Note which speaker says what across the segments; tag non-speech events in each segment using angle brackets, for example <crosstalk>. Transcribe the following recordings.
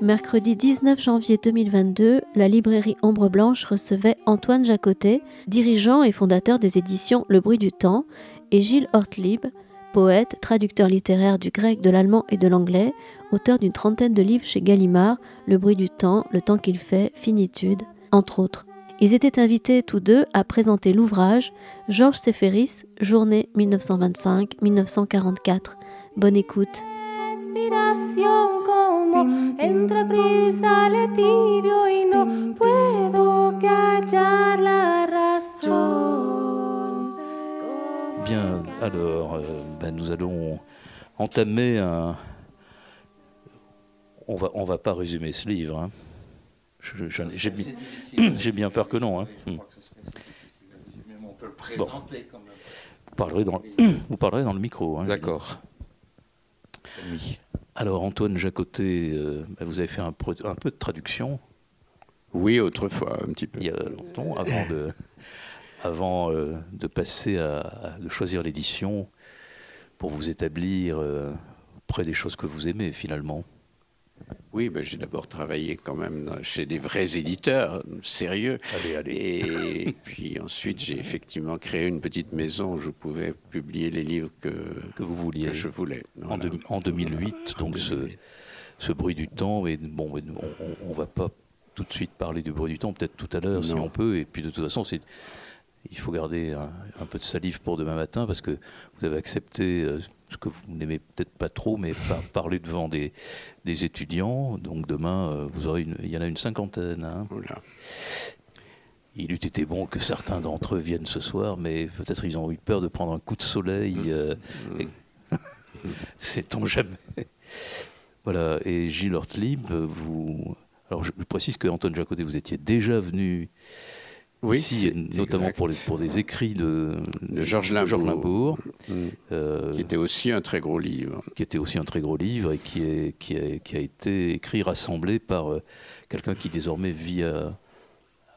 Speaker 1: Mercredi 19 janvier 2022, la librairie Ombre Blanche recevait Antoine Jacotet, dirigeant et fondateur des éditions Le Bruit du Temps, et Gilles Hortlib, poète, traducteur littéraire du grec, de l'allemand et de l'anglais, auteur d'une trentaine de livres chez Gallimard, Le bruit du temps, Le temps qu'il fait, Finitude, entre autres. Ils étaient invités tous deux à présenter l'ouvrage Georges Séferis, Journée 1925-1944. Bonne écoute.
Speaker 2: Bien, alors, euh, ben, nous allons entamer un. On va, on va pas résumer ce livre. hein. Je- je- J'ai bien, <coughs> j'ai bien peur que non. hein.
Speaker 3: On peut le présenter même.
Speaker 2: Vous, parlerez dans, <coughs> vous parlerez dans le micro. hein.
Speaker 3: D'accord.
Speaker 2: Alors, Antoine Jacotet, euh, ben, vous avez fait un peu de traduction
Speaker 3: Oui, autrefois, un petit peu.
Speaker 2: il y a longtemps, avant de, <laughs> avant, euh, de passer à, à- de choisir l'édition pour vous établir euh, près des choses que vous aimez finalement.
Speaker 3: Oui, ben, j'ai d'abord travaillé quand même chez des vrais éditeurs sérieux.
Speaker 2: Allez, allez.
Speaker 3: Et <laughs> puis ensuite, j'ai effectivement créé une petite maison où je pouvais publier les livres que,
Speaker 2: Que vous vouliez.
Speaker 3: que je voulais.
Speaker 2: en,
Speaker 3: Voilà.
Speaker 2: deux- en 2008, donc ce, ce bruit du temps. Et bon, on, on va pas tout de suite parler du bruit du temps, peut-être tout à l'heure si on peut. Et puis de toute façon, c'est il faut garder un, un peu de salive pour demain matin parce que vous avez accepté euh, ce que vous n'aimez peut-être pas trop, mais par- parler devant des, des étudiants. Donc demain, euh, vous aurez une, il y en a une cinquantaine. hein. Il eût été bon que certains d'entre eux viennent ce soir, mais peut-être ils ont eu peur de prendre un coup de soleil. euh, et- <laughs> Sait-on jamais Voilà, et Gilles Hortlib, vous... Alors je précise que Antoine Jacotet, vous étiez déjà venu
Speaker 3: Oui,
Speaker 2: ici, notamment pour, les- pour des écrits de,
Speaker 3: De Georges Limbourg.
Speaker 2: Limbourg,
Speaker 3: Mm.
Speaker 2: euh,
Speaker 3: Qui était aussi un très gros livre.
Speaker 2: qui était aussi un très gros livre et qui, est, qui, a, qui a été écrit, rassemblé par euh, quelqu'un qui désormais vit à,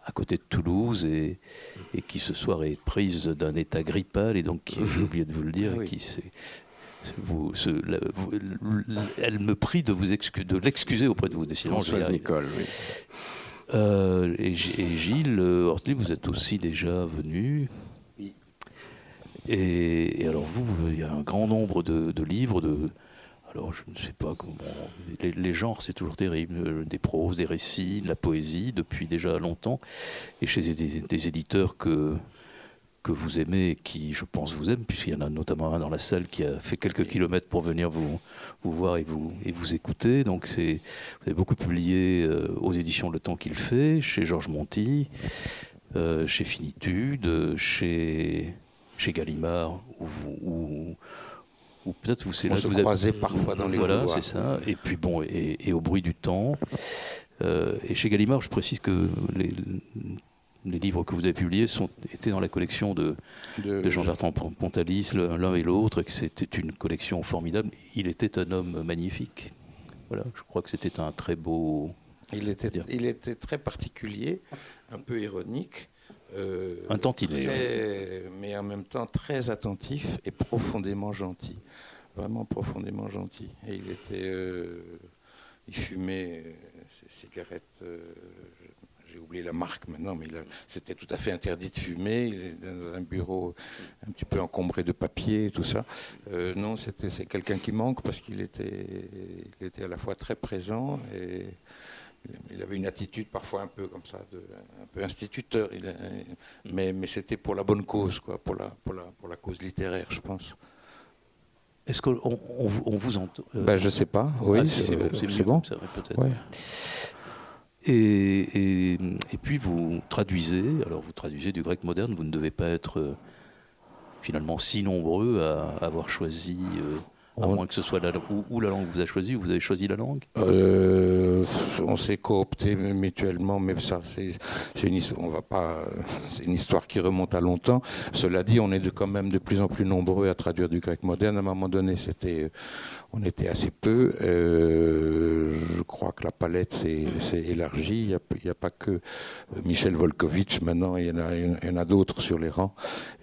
Speaker 2: à côté de Toulouse et, et qui ce soir est prise d'un état grippal et donc qui- j'ai oublié de vous le dire, et <laughs>
Speaker 3: oui.
Speaker 2: qui s'est- vous- ce- la- vous- elle me prie de vous excu- de l'excuser auprès de vous, décidément.
Speaker 3: Françoise. Nicole, oui.
Speaker 2: Euh, et, Gilles euh, Hortlib, vous êtes aussi déjà venu.
Speaker 3: Oui.
Speaker 2: Et, et alors vous, il y a un grand nombre de, de livres de. Alors je ne sais pas comment. Les, les genres, c'est toujours terrible. euh, Des proses, des récits, de la poésie, depuis déjà longtemps. Et chez des, des éditeurs que que vous aimez et qui, je pense, vous aiment, puisqu'il y en a notamment un dans la salle qui a fait quelques kilomètres pour venir vous, vous voir et vous, et vous écouter. Donc, c'est, vous avez beaucoup publié euh, aux éditions Le Temps qu'il fait, chez Georges Monti, euh, chez Finitude, chez, chez Gallimard, où, où peut-être vous c'est là
Speaker 4: se
Speaker 2: que vous avez-
Speaker 4: croisait parfois dans les
Speaker 2: Voilà, c'est ça. Et puis bon, et, et au bruit du temps. Euh, et chez Gallimard, je précise que les, les livres que vous avez publiés sont, étaient dans la collection de,
Speaker 3: De-
Speaker 2: de Jean-Bertrand Pon- Pontalis, l'un et l'autre, et que c'était une collection formidable. Il était un homme magnifique. Voilà, je crois que c'était un très beau.
Speaker 4: Il était,
Speaker 2: Dire.
Speaker 4: il était très particulier, un peu ironique. euh,
Speaker 2: Un tantinet,
Speaker 4: très- Mais en même temps très attentif et profondément gentil. Vraiment profondément gentil. Et il était. euh, il fumait euh, ses cigarettes. euh, oublié la marque maintenant, mais c'était tout à fait interdit de fumer. Il est dans un bureau un petit peu encombré de papier et tout ça. Euh, non, c'était c'est quelqu'un qui manque parce qu'il était, il était à la fois très présent et il avait une attitude parfois un peu comme ça, de, un peu instituteur. Il a- mais mais c'était pour la bonne cause, quoi, pour la, pour la, pour la cause littéraire, je pense.
Speaker 2: Est-ce qu'on on, vous- on vous entend euh,
Speaker 4: Ben, je sais pas. Oui,
Speaker 2: ah, si, c'est bon, comme ça, peut-être.
Speaker 4: Ouais.
Speaker 2: Et, puis vous traduisez, alors vous traduisez du grec moderne, vous ne devez pas être euh, finalement si nombreux à avoir choisi, euh, à
Speaker 4: On-
Speaker 2: moins que ce soit la, ou, ou la langue que vous avez choisie, ou vous avez choisi la langue?
Speaker 4: Euh, on s'est coopté mutuellement, mais ça, c'est une, histoire- on va pas, c'est une histoire qui remonte à longtemps. Cela dit, on est de, quand même de plus en plus nombreux à traduire du grec moderne. À un moment donné, c'était, on était assez peu. Euh, je crois que la palette s'est élargie. Il n'y a, pas que Michel Volkovitch, maintenant il y en a, a d'autres sur les rangs.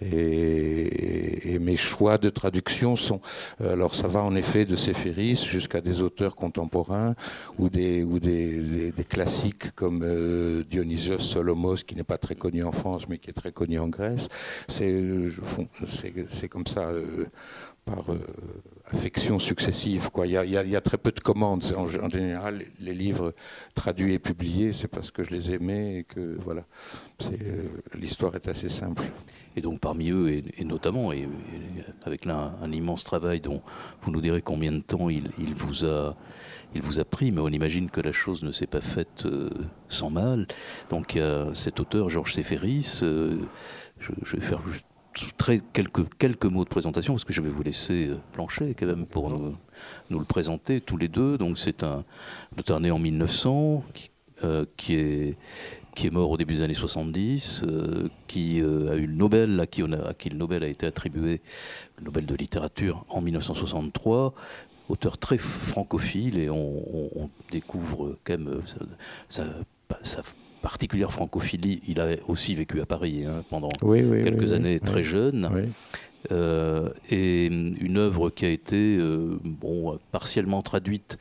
Speaker 4: Et, mes choix de traduction sont, alors ça va en effet de Séphéris jusqu'à des auteurs contemporains ou des, ou des, classiques comme euh, Solomos, qui n'est pas très connu en France mais qui est très connu en Grèce. C'est comme ça. Euh, par euh, affection successive. Quoi. Il, y a, très peu de commandes. En, général, les livres traduits et publiés, c'est parce que je les aimais et que voilà. Euh, l'histoire est assez simple.
Speaker 2: Et donc parmi eux, et, notamment, et, avec là un, immense travail dont vous nous direz combien de temps il, vous a il vous a pris, mais on imagine que la chose ne s'est pas faite euh, sans mal. Donc il y a cet auteur, Georges Séferis, je, je, vais faire juste très, quelques, quelques mots de présentation, parce que je vais vous laisser euh, plancher quand même pour nous, nous le présenter tous les deux. Donc c'est un auteur né en 1900, qui, euh, qui, est, qui est mort au début des années 70, euh, qui a eu le Nobel, à qui, on a, à qui le Nobel a été attribué, le Nobel de littérature en 1963, auteur très francophile, et on, découvre quand même ça, ça particulière francophilie. Il a aussi vécu à Paris hein, pendant quelques années très jeune. Euh, et une œuvre qui a été euh, bon, partiellement traduite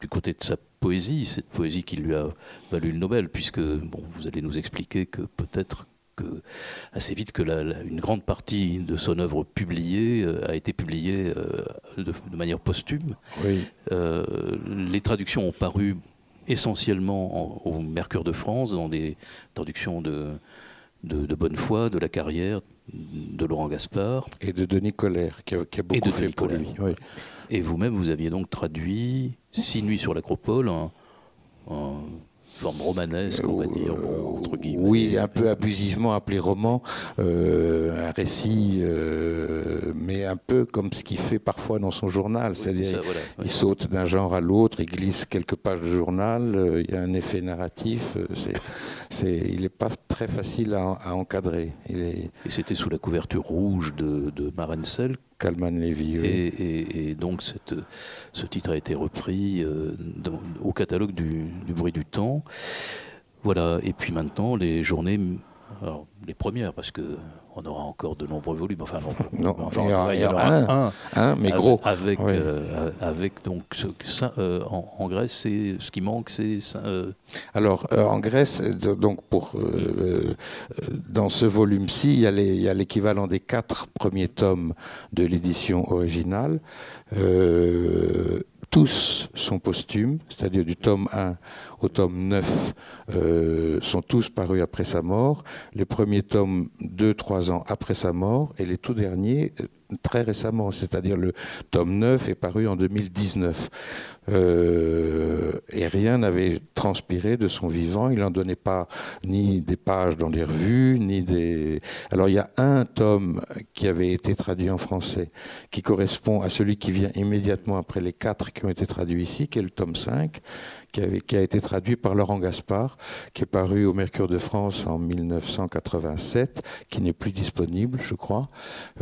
Speaker 2: du côté de sa poésie, cette poésie qui lui a valu le Nobel, puisque bon, vous allez nous expliquer que peut-être que assez vite que la, une grande partie de son œuvre publiée euh, a été publiée de, de, manière posthume. les traductions ont paru essentiellement au Mercure de France, dans des traductions de, de, bonne foi, de la carrière, de Laurent Gaspard.
Speaker 4: Et de Denis Colère, qui a, beaucoup fait pour lui.
Speaker 2: Et vous-même, vous aviez donc traduit Six nuits sur l'acropole, forme romanesque, on va dire, entre guillemets.
Speaker 4: Oui, un peu abusivement appelé roman, euh, un récit, euh, mais un peu comme ce qu'il fait parfois dans son journal, c'est-à-dire il saute d'un genre à l'autre, il glisse quelques pages de journal, euh, il y a un effet narratif, il n'est pas très facile à, encadrer.
Speaker 2: Et c'était sous la couverture rouge de, de Marencel
Speaker 4: Calman Levy.
Speaker 2: Et, donc ce titre a été repris euh, au catalogue du, bruit du temps. Voilà, et puis maintenant les journées, les premières, parce que on aura encore de nombreux volumes. Enfin,
Speaker 4: non, <laughs> il, y, en aura un, mais gros.
Speaker 2: Avec, euh, avec donc euh, en, Grèce, c'est ce qui manque, c'est
Speaker 4: euh, Alors en Grèce, donc pour dans ce volume-ci, il y a l'équivalent des quatre premiers tomes de l'édition originale. tous sont posthumes, c'est-à-dire du tome 1 au tome 9 euh, sont tous parus après sa mort. Les premiers tomes, 2-3 ans après sa mort, et les tout derniers, euh, très récemment, c'est-à-dire le tome 9 est paru en 2019. Euh, et rien n'avait transpiré de son vivant. Il n'en donnait pas ni des pages dans les revues, ni des... Alors il y a un tome qui avait été traduit en français, qui correspond à celui qui vient immédiatement après les quatre qui ont été traduits ici, qui est le tome 5, qui, a été traduit par Laurent Gaspard, qui est paru au Mercure de France en 1987, qui n'est plus disponible, je crois,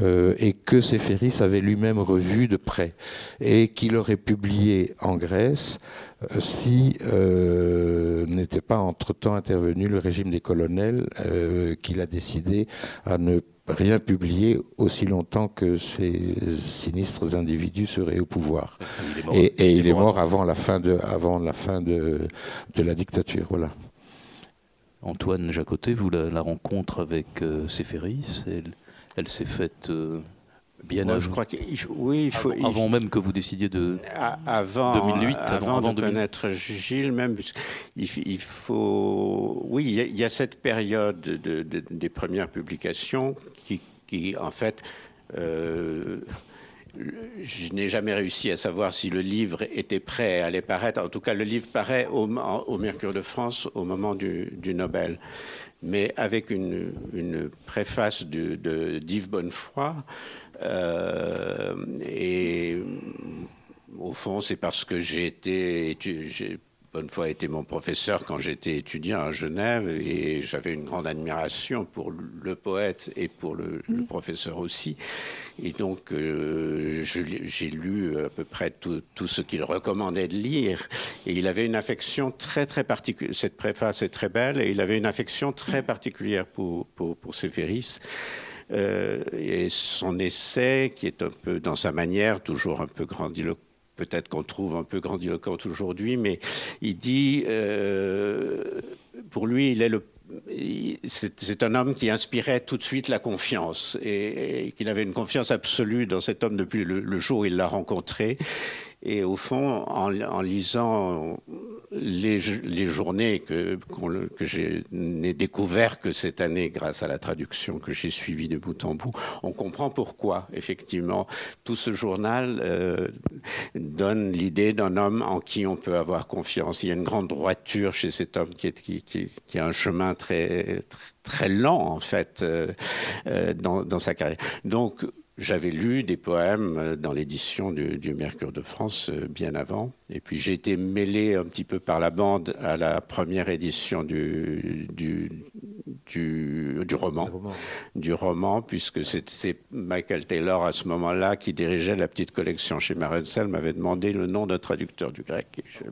Speaker 4: euh, et que Séphéris avait lui-même revu de près, et qu'il aurait publié en Grèce euh, si euh, n'était pas entre-temps intervenu le régime des colonels, qu'il a décidé à ne rien publié aussi longtemps que ces sinistres individus seraient au pouvoir. et, il est mort avant la fin de, avant la, fin de, de la dictature. Voilà.
Speaker 2: Antoine Jacotet, vous la, rencontre avec euh, Séphéris, elle, elle s'est faite euh, bien avant,
Speaker 3: je crois que, oui, il faut,
Speaker 2: avant, même que vous décidiez de
Speaker 3: avant 2008, avant, de connaître Gilles même. Il, il faut, oui, il y, a, cette période de, des premières publications en fait. Euh, je n'ai jamais réussi à savoir si le livre était prêt à aller paraître. En tout cas, le livre paraît au, Mercure de France au moment du, Nobel. Mais avec une, préface de, de d'Yves Bonnefoy, euh, et au fond, c'est parce que j'ai été, Bonnefoy était mon professeur quand j'étais étudiant à Genève et j'avais une grande admiration pour le poète et pour le, professeur aussi. Et donc, euh, j'ai lu à peu près tout, ce qu'il recommandait de lire. Et il avait une affection très, très particulière. Cette préface est très belle et il avait une affection très particulière pour, pour, pour Sévéris. Euh, et son essai, qui est un peu dans sa manière, toujours un peu grandiloquent, peut-être qu'on trouve un peu grandiloquente aujourd'hui, mais il dit, euh, pour lui, il est le c'est un homme qui inspirait tout de suite la confiance et, qu'il avait une confiance absolue dans cet homme depuis le jour où il l'a rencontré. Et au fond, en, lisant les, journées que, j'ai découvert que cette année grâce à la traduction que j'ai suivie de bout en bout, on comprend pourquoi, effectivement, tout ce journal euh, donne l'idée d'un homme en qui on peut avoir confiance. Il y a une grande droiture chez cet homme qui, a un chemin très, très, lent, en fait, euh, euh, dans, dans sa carrière. Donc, j'avais lu des poèmes euh, dans l'édition du, Mercure de France euh, bien avant. Et puis j'ai été mêlé un petit peu par la bande à la première édition du, du, du, roman, du roman, puisque c'est Michael Taylor à ce moment-là qui dirigeait la petite collection chez Marensel, m'avait demandé le nom d'un traducteur du grec. Et je.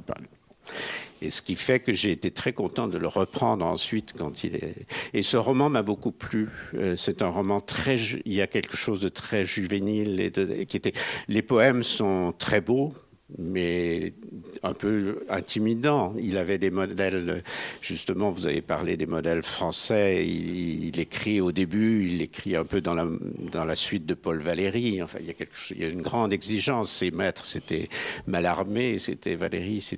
Speaker 3: Et ce qui fait que j'ai été très content de le reprendre ensuite quand il est. Et ce roman m'a beaucoup plu. Euh, c'est un roman très. Il y a quelque chose de très juvénile et de... qui était. Les poèmes sont très beaux mais un peu intimidant. Il avait des modèles, justement, vous avez parlé des modèles français. Il, écrit au début, il écrit un peu dans la, suite de Paul Valéry. Enfin, il y a, une grande exigence. Ses maîtres, c'était Mallarmé, c'était Valéry.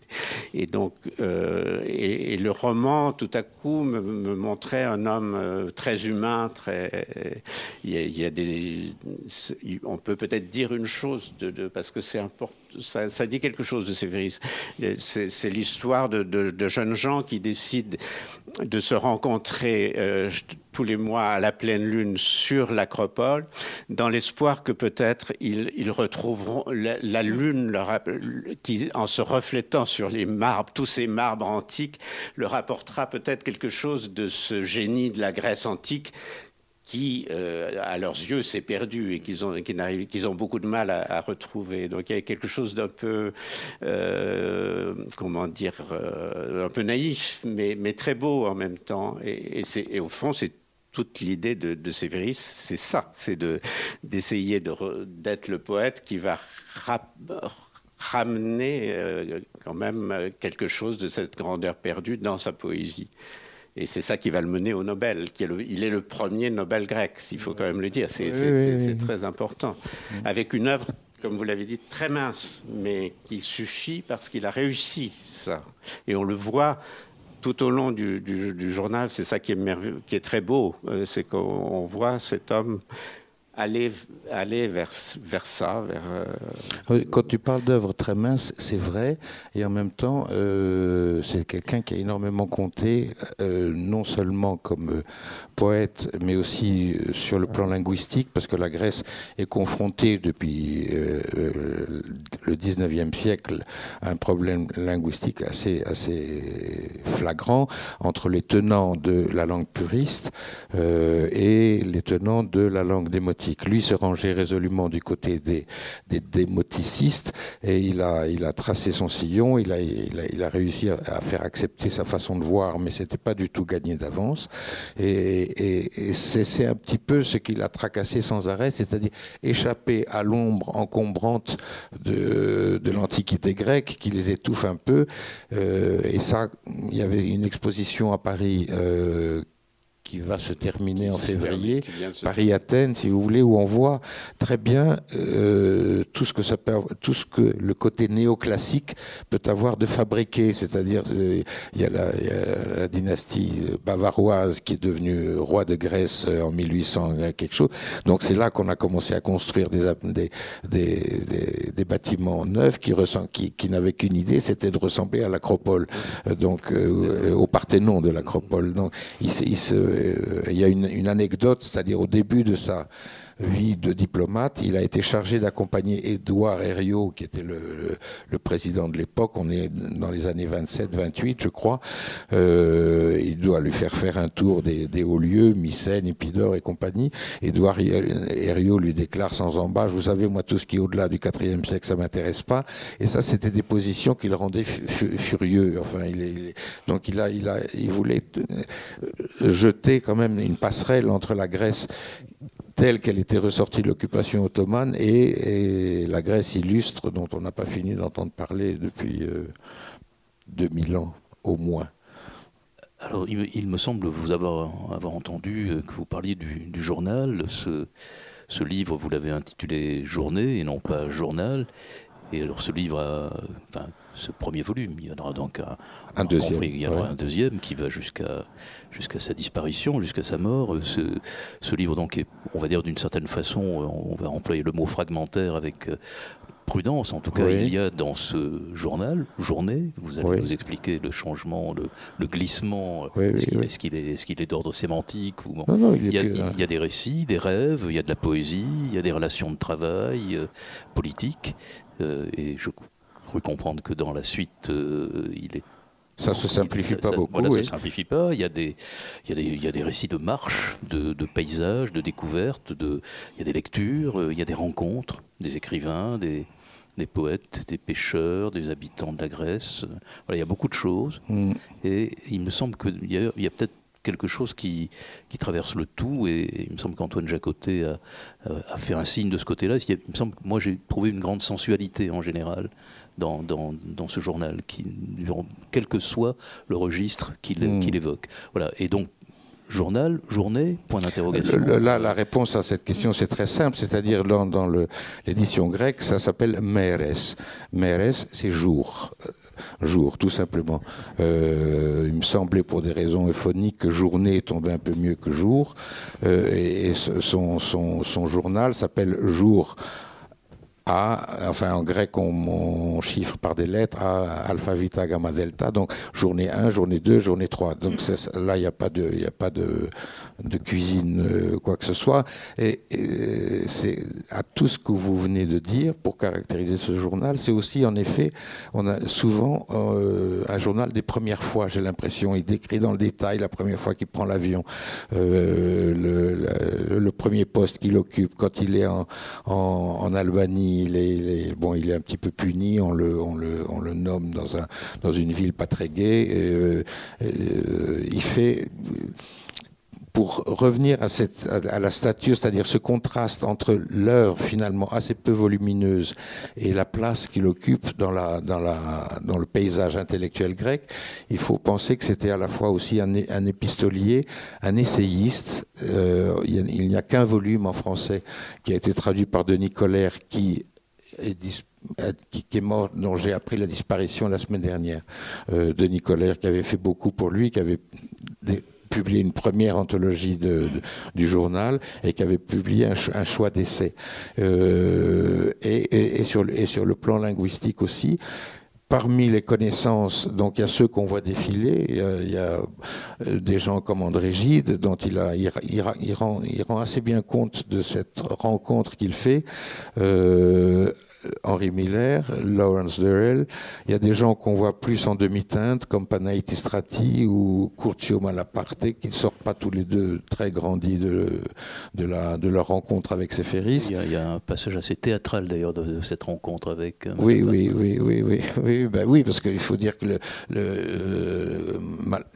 Speaker 3: Et donc, euh, et, le roman, tout à coup, me, montrait un homme euh, très humain, très. Il y a, des. On peut peut-être dire une chose, parce que c'est important ça, dit quelque chose de Sévéris. C'est l'histoire de, jeunes gens qui décident de se rencontrer euh, tous les mois à la pleine lune sur l'acropole, dans l'espoir que peut-être ils, retrouveront la, lune, qui, en se reflétant sur les marbres, tous ces marbres antiques, leur apportera peut-être quelque chose de ce génie de la Grèce antique qui, euh, à leurs yeux, s'est perdu et qu'ils ont, qu'ils ont beaucoup de mal à, retrouver. Donc il y a quelque chose d'un peu, euh, comment dire, euh, un peu naïf, mais, mais, très beau en même temps. Et, au fond, c'est toute l'idée de, de c'est ça, c'est de, d'essayer d'être le poète qui va ramener quand même quelque chose de cette grandeur perdue dans sa poésie. Et c'est ça qui va le mener au Nobel. Qui est il est le premier Nobel grec, s'il faut quand même le dire. C'est très important. Avec une œuvre, comme vous l'avez dit, très mince, mais qui suffit parce qu'il a réussi ça. Et on le voit tout au long du, du journal. C'est ça qui est, qui est très beau. Euh, c'est qu'on voit cet homme aller, vers, ça.
Speaker 4: Euh, Quand tu parles d'œuvres très minces, c'est vrai, et en même temps, euh, c'est quelqu'un qui a énormément compté, euh, non seulement comme poète, mais aussi sur le plan linguistique, parce que la Grèce est confrontée depuis le 19e siècle à un problème linguistique assez, assez flagrant entre les tenants de la langue puriste et les tenants de la langue démotique lui se rangeait résolument du côté des, des démoticistes et il a, tracé son sillon, il a, réussi à, faire accepter sa façon de voir, mais c'était pas du tout gagné d'avance. Et, c'est un petit peu ce qu'il a tracassé sans arrêt, c'est-à-dire échapper à l'ombre encombrante de, de l'Antiquité grecque qui les étouffe un peu. Euh, et ça, il y avait une exposition à Paris euh, qui va se terminer en février, Paris-Athènes, si vous voulez, où on voit très bien euh, tout ce que ça peut, tout ce que le côté néoclassique peut avoir de fabriqué. C'est-à-dire, euh, il, y a la, dynastie bavaroise qui est devenue roi de Grèce en 1800 quelque chose. Donc c'est là qu'on a commencé à construire des, des, des, des, bâtiments neufs qui, qui, qui n'avaient qu'une idée, c'était de ressembler à l'acropole, euh, donc au Parthénon de l'acropole. Donc il, il se euh, il y a une, anecdote, c'est-à-dire au début de sa, vie de diplomate. Il a été chargé d'accompagner Édouard Herriot, qui était le, président de l'époque. On est dans les années 27-28, je crois. Euh, il doit lui faire faire un tour des, hauts lieux, Mycène, Épidore et compagnie. Édouard Herriot lui déclare sans embâche, vous savez, moi, tout ce qui est au-delà du IVe siècle, ça m'intéresse pas. Et ça, c'était des positions qui le rendaient furieux. Enfin, il donc il a, il a, il voulait euh, jeter quand même une passerelle entre la Grèce telle qu'elle était ressortie de l'occupation ottomane et, la Grèce illustre dont on n'a pas fini d'entendre parler depuis 2000 euh, ans au moins.
Speaker 2: Alors, il, me semble vous avoir, entendu euh, que vous parliez du, journal. Ce, livre, vous l'avez intitulé Journée et non pas Journal. Et alors, ce livre a, ce premier volume. Il y en aura donc un,
Speaker 4: deuxième.
Speaker 2: il y aura un deuxième qui va jusqu'à jusqu'à sa disparition, jusqu'à sa mort. Ce, ce, livre donc est, on va dire d'une certaine façon, on va employer le mot fragmentaire avec euh, prudence. En tout cas, il y a dans ce journal, journée, vous allez nous expliquer le changement, le, glissement. est-ce qu'il est, est, est d'ordre sémantique ou il, y a, il, y a, des récits, des rêves, il y a de la poésie, il y a des relations de travail euh, politiques. Euh, et je comprendre que dans la suite, euh, il est
Speaker 4: ça se simplifie pas beaucoup.
Speaker 2: Voilà, oui. se simplifie pas. Il y a des, il y a des, il y a des récits de marche, de, de paysages, de découvertes, de, il y a des lectures, euh, il y a des rencontres, des écrivains, des, des poètes, des pêcheurs, des habitants de la Grèce. Voilà, il y a beaucoup de choses. Mm. Et il me semble qu'il y a, il y a peut-être quelque chose qui, qui, traverse le tout. Et, il me semble qu'Antoine Jacotet a, a, fait un signe de ce côté-là. Il, me semble que moi j'ai trouvé une grande sensualité en général dans, dans, dans, ce journal, qui, quel que soit le registre qu'il hmm. évoque. Voilà. Et donc, journal, journée, point d'interrogation
Speaker 4: Là, la réponse à cette question, c'est très simple, c'est-à-dire dans, dans l'édition grecque, ça s'appelle meres. Meres, c'est jour. Euh, jour, tout simplement. Euh, il me semblait, pour des raisons euphoniques, que journée tombait un peu mieux que jour. Euh, et, son, son, son, journal s'appelle Jour a, enfin en grec on, chiffre par des lettres, A, alpha, vita, gamma, delta, donc journée 1, journée 2, journée 3. Donc là, il n'y a pas de, y a pas de, cuisine, euh, quoi que ce soit. Et, c'est à tout ce que vous venez de dire pour caractériser ce journal, c'est aussi en effet, on a souvent euh, un journal des premières fois, j'ai l'impression. Il décrit dans le détail la première fois qu'il prend l'avion, euh, le, premier poste qu'il occupe quand il est en Albanie il est, bon, il est un petit peu puni. On le, nomme dans une ville pas très gaie. Euh, euh, il fait pour revenir à, cette, à la statue, c'est-à-dire ce contraste entre l'œuvre finalement assez peu volumineuse et la place qu'il occupe dans, la, dans, la, dans le paysage intellectuel grec, il faut penser que c'était à la fois aussi un, épistolier, un essayiste. Euh, il n'y a, qu'un volume en français qui a été traduit par Denis Colère qui est mort, dont j'ai appris la disparition la semaine dernière. Euh, Denis Colère, qui avait fait beaucoup pour lui, qui avait publié une première anthologie de, du journal et qui avait publié un, choix d'essais. Euh, et, et, sur, et sur le plan linguistique aussi, parmi les connaissances, donc il y a ceux qu'on voit défiler, il y, a, euh, des gens comme André Gide, dont il, a, il, il, rend, assez bien compte de cette rencontre qu'il fait. Euh, Henri Miller, Lawrence Durrell. Il y a des gens qu'on voit plus en demi-teinte, comme Panaïti Strati ou Curcio Malaparte, qui ne sortent pas tous les deux très grandis de, de, la, de leur rencontre avec Séphéris.
Speaker 2: Il y, a, un passage assez théâtral d'ailleurs de, cette rencontre avec.
Speaker 4: Euh, oui, oui, oui, oui, oui, oui, ben oui, parce qu'il faut dire que le, le euh,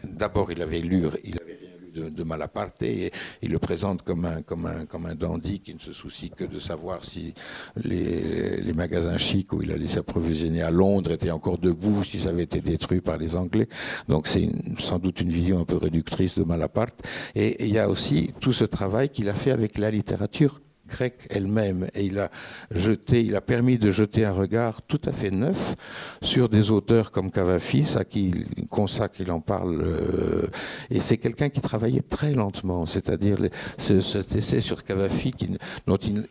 Speaker 4: d'abord il avait lu, il avait de, Malaparte et il le présente comme un, comme, un, comme un dandy qui ne se soucie que de savoir si les, les magasins chics où il allait s'approvisionner à Londres étaient encore debout, si ça avait été détruit par les Anglais. Donc c'est sans doute une vision un peu réductrice de Malaparte. Et il y a aussi tout ce travail qu'il a fait avec la littérature grecque elle-même. Et il a jeté, il a permis de jeter un regard tout à fait neuf sur des auteurs comme Cavafis à qui il consacre, il en parle euh, et c'est quelqu'un qui travaillait très lentement, c'est-à-dire cet essai sur Cavafis dont il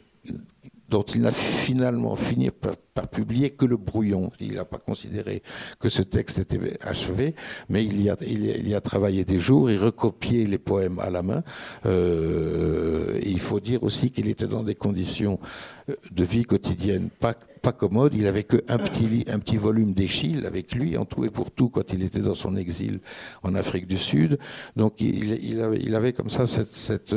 Speaker 4: dont il n'a finalement fini par, publier que le brouillon. Il n'a pas considéré que ce texte était achevé, mais il y a, travaillé des jours, il recopiait les poèmes à la main. Euh, il faut dire aussi qu'il était dans des conditions de vie quotidienne pas, pas commodes. Il avait qu'un petit, un petit volume d'Échille avec lui, en tout et pour tout, quand il était dans son exil en Afrique du Sud. Donc il, avait, comme ça cette, cette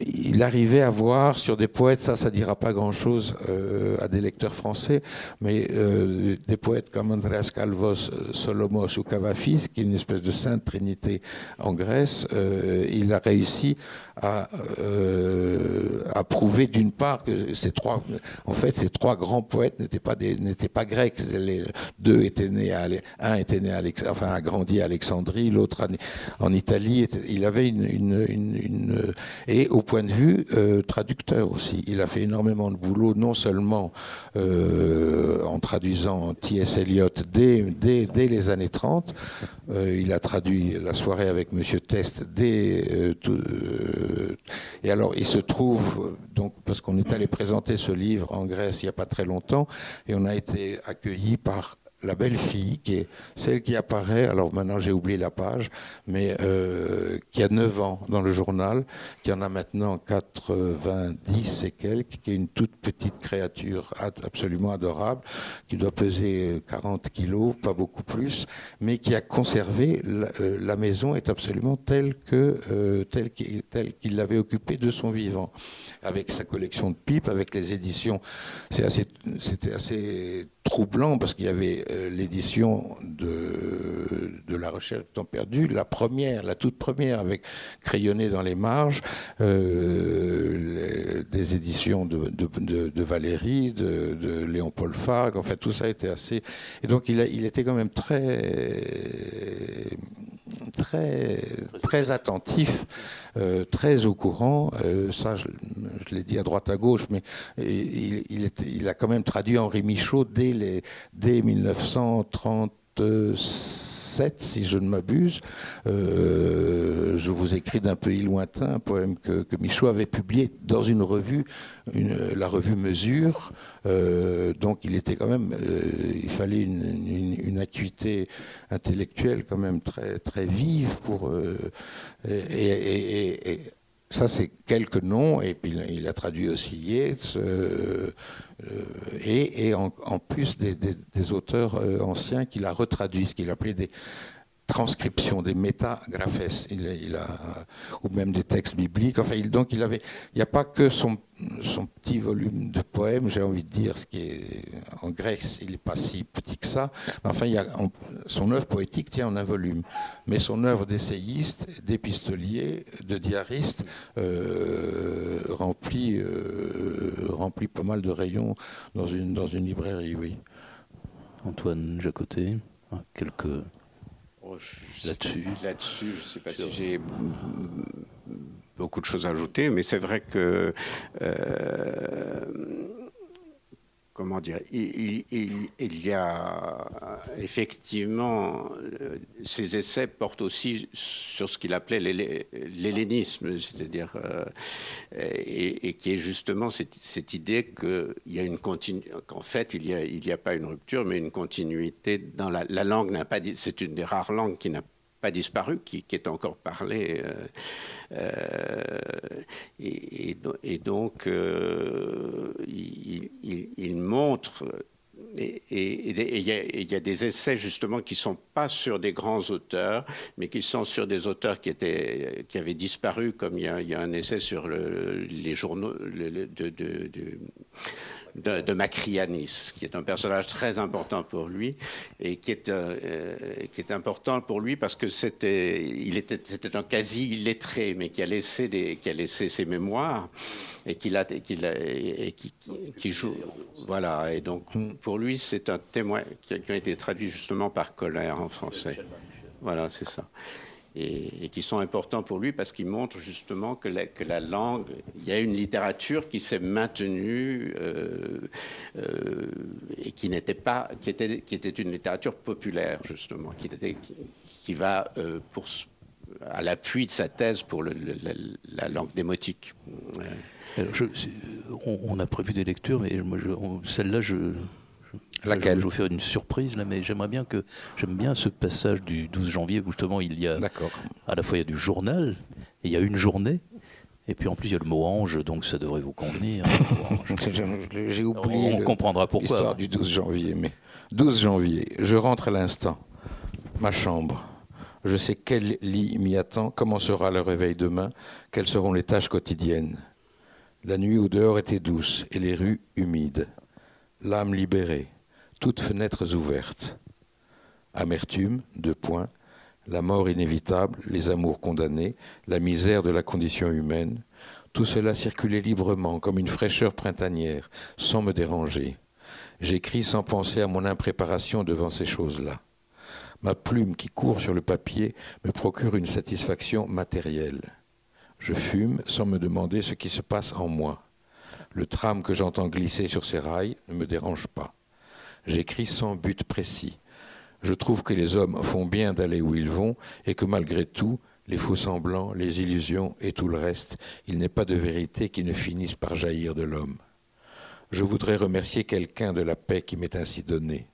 Speaker 4: il arrivait à voir sur des poètes, ça, ça dira pas grand-chose euh, à des lecteurs français, mais euh, des poètes comme Andreas Calvos, Solomos ou Cavafis, qui est une espèce de sainte trinité en Grèce, euh, il a réussi à, à prouver d'une part que ces trois, en fait, ces trois grands poètes n'étaient pas n'étaient pas grecs. Deux étaient nés à, un était né à, a grandi à Alexandrie, l'autre en Italie. Il avait une, et point de vue euh, traducteur aussi. Il a fait énormément de boulot, non seulement euh, en traduisant T.S. Eliot dès, dès, dès, les années 30, euh, il a traduit La soirée avec Monsieur Test dès... Et alors, il se trouve, donc, parce qu'on est allé présenter ce livre en Grèce il n'y a pas très longtemps, et on a été accueilli par la belle fille, qui est celle qui apparaît, alors maintenant j'ai oublié la page, mais euh, qui a 9 ans dans le journal, qui en a maintenant 90 et quelques, qui est une toute petite créature absolument adorable, qui doit peser 40 kilos, pas beaucoup plus, mais qui a conservé, la, euh, maison est absolument telle euh, telle qu'il l'avait occupée de son vivant, avec sa collection de pipes, avec les éditions. C'était assez troublant parce qu'il y avait euh, l'édition de, La recherche du temps perdu, la première, la toute première, avec crayonné dans les marges, euh, des éditions de, Valérie, de, Léon Paul Fargue, en fait tout ça était assez... Et donc il était quand même très très, très attentif, euh, très au courant. Euh, ça, je, l'ai dit à droite à gauche, mais il, a quand même traduit Henri Michaud dès, les, dès 1936 si je ne m'abuse. Euh, je vous écris d'un pays lointain, un poème que, Michaud avait publié dans une revue, la revue Mesure. Euh, donc il était quand même, euh, il fallait une, acuité intellectuelle quand même très très vive pour ça, c'est quelques noms, et puis il a traduit aussi Yeats, et, en, plus des, auteurs anciens qu'il a retraduits, ce qu'il appelait des, transcription des métagraphes, il, il a, ou même des textes bibliques. Enfin, il, donc il avait, il n'y a pas que son, son, petit volume de poèmes, j'ai envie de dire, ce qui est en grec, il n'est pas si petit que ça. Enfin, il y a, son œuvre poétique tient en un volume, mais son œuvre d'essayiste, d'épistolier, de diariste euh, remplit, euh, remplit pas mal de rayons dans une, dans une librairie, oui.
Speaker 2: Antoine Jacoté, quelques
Speaker 3: là-dessus. Là-dessus, je ne sais pas si j'ai beaucoup de choses à ajouter, mais c'est vrai que euh, comment dire, il, y a effectivement, euh, ces essais portent aussi sur ce qu'il appelait l'hellénisme, c'est-à-dire, euh, et, qui est justement cette, idée qu'il y a une qu'en fait il n'y a, pas une rupture, mais une continuité dans la, la langue n'a pas, c'est une des rares langues qui n'a disparu, qui, est encore parlé. Euh, euh, et, donc, euh, il, montre et il y, a des essais justement qui sont pas sur des grands auteurs, mais qui sont sur des auteurs qui étaient qui avaient disparu, comme il y a, un essai sur les journaux de, Macrianis, qui est un personnage très important pour lui et qui est, euh, qui est important pour lui parce que c'était, il était, c'était un quasi illettré, mais qui a laissé, des, qui a laissé ses mémoires et qui, qui, et qui, qui, joue. Voilà, et donc pour lui, c'est un témoin qui a, qui a été traduit justement par Colère en français. Voilà, c'est ça et, qui sont importants pour lui parce qu'ils montrent justement que la, langue, il y a une littérature qui s'est maintenue euh, euh, et qui n'était pas, qui était, qui était une littérature populaire justement, qui, va euh, pour, à l'appui de sa thèse pour la, langue démotique.
Speaker 2: on, a prévu des lectures, mais celle-là, je,
Speaker 4: Laquelle
Speaker 2: Je vais vous faire une surprise là, mais j'aimerais bien que j'aime bien ce passage du 12 janvier où justement il y a à la fois il y a du journal, et il y a une journée, et puis en plus il y a le mot ange, donc ça devrait vous convenir. <laughs>
Speaker 4: J'ai oublié.
Speaker 2: On, comprendra pourquoi.
Speaker 4: L'histoire du 12 janvier, mais 12 janvier, je rentre à l'instant, ma chambre. Je sais quel lit m'y attend, comment sera le réveil demain, quelles seront les tâches quotidiennes. La nuit au dehors était douce et les rues humides. L'âme libérée, toutes fenêtres ouvertes. Amertume, deux points, la mort inévitable, les amours condamnés, la misère de la condition humaine, tout cela circulait librement comme une fraîcheur printanière, sans me déranger. J'écris sans penser à mon impréparation devant ces choses-là. Ma plume qui court sur le papier me procure une satisfaction matérielle. Je fume sans me demander ce qui se passe en moi. Le tram que j'entends glisser sur ses rails ne me dérange pas. J'écris sans but précis. Je trouve que les hommes font bien d'aller où ils vont et que malgré tout, les faux semblants, les illusions et tout le reste, il n'est pas de vérité qui ne finisse par jaillir de l'homme. Je voudrais remercier quelqu'un de la paix qui m'est ainsi donnée.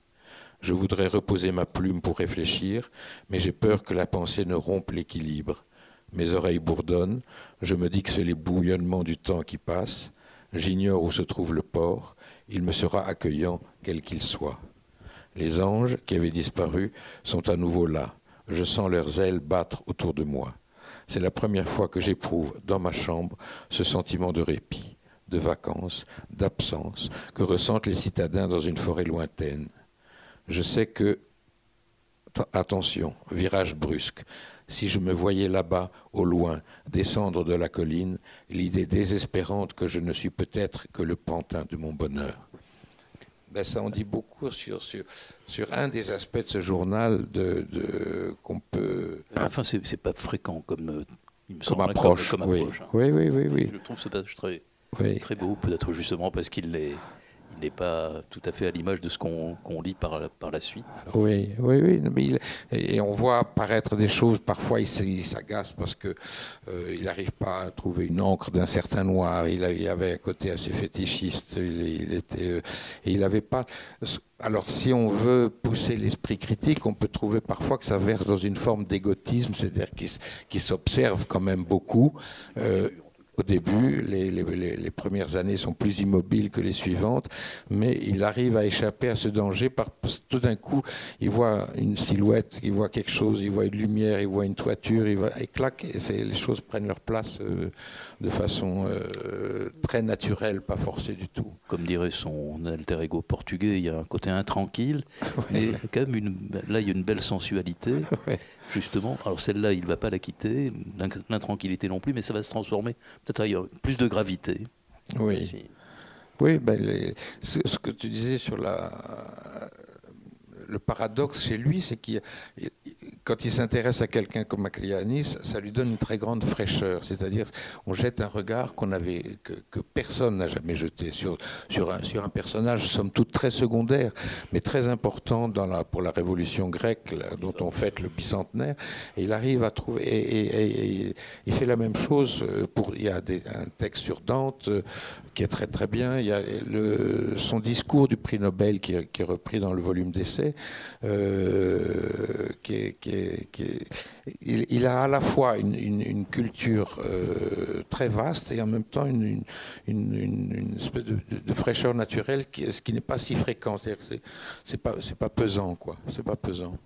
Speaker 4: Je voudrais reposer ma plume pour réfléchir, mais j'ai peur que la pensée ne rompe l'équilibre. Mes oreilles bourdonnent, je me dis que c'est les bouillonnements du temps qui passent, j'ignore où se trouve le port, il me sera accueillant quel qu'il soit. Les anges qui avaient disparu sont à nouveau là. Je sens leurs ailes battre autour de moi. C'est la première fois que j'éprouve dans ma chambre ce sentiment de répit, de vacances, d'absence que ressentent les citadins dans une forêt lointaine. Je sais que, attention, virage brusque, si je me voyais là-bas, au loin, descendre de la colline, l'idée désespérante que je ne suis peut-être que le pantin de mon bonheur ben, ça en dit beaucoup sur, sur, sur, un des aspects de ce journal de, qu'on peut.
Speaker 2: Enfin, c'est pas fréquent comme, euh,
Speaker 4: il me comme approche. Comme, oui. Hein. oui. oui, oui, oui,
Speaker 2: Je trouve ce passage très, très beau, peut-être justement parce qu'il est n'est pas tout à fait à l'image de ce qu'on lit par, la suite.
Speaker 4: Oui, oui, oui. Mais et on voit apparaître des choses, parfois il s'agace parce qu'il euh, n'arrive pas à trouver une encre d'un certain noir. Il, avait un côté assez fétichiste. Il, était, euh, il n'avait pas. Alors, si on veut pousser l'esprit critique, on peut trouver parfois que ça verse dans une forme d'égotisme, c'est-à-dire qu'il s'observe quand même beaucoup. Euh, au début, les, premières années sont plus immobiles que les suivantes, mais il arrive à échapper à ce danger parce que tout d'un coup, il voit une silhouette, il voit quelque chose, il voit une lumière, il voit une toiture, il, voit, et clac, et les choses prennent leur place euh, de façon euh, très naturelle, pas forcée du tout.
Speaker 2: Comme dirait son alter ego portugais, il y a un côté intranquille, <laughs> mais quand même, une, là, il y a une belle sensualité <laughs> justement. Alors celle-là, il ne va pas la quitter, l'intranquillité non plus, mais ça va se transformer peut-être ailleurs, plus de gravité.
Speaker 4: Oui. Oui, ben ce, que tu disais sur la, le paradoxe chez lui, c'est qu'il quand il s'intéresse à quelqu'un comme Maclianis, ça lui donne une très grande fraîcheur. C'est-à-dire, on jette un regard qu'on avait, que, personne n'a jamais jeté sur, sur, un, sur un personnage, somme toute très secondaire, mais très important pour la révolution grecque, dont on fête le bicentenaire. Il arrive à trouver. Et, il fait la même chose euh, pour. Il y a un texte sur Dante euh, qui est très très bien. Il y a son discours du prix Nobel qui, est repris dans le volume d'essai, euh, qui est il, a à la fois une, culture euh, très vaste et en même temps une, espèce de, fraîcheur naturelle, qui, ce qui n'est pas si fréquent. C'est pas, pas pesant, quoi. C'est pas pesant.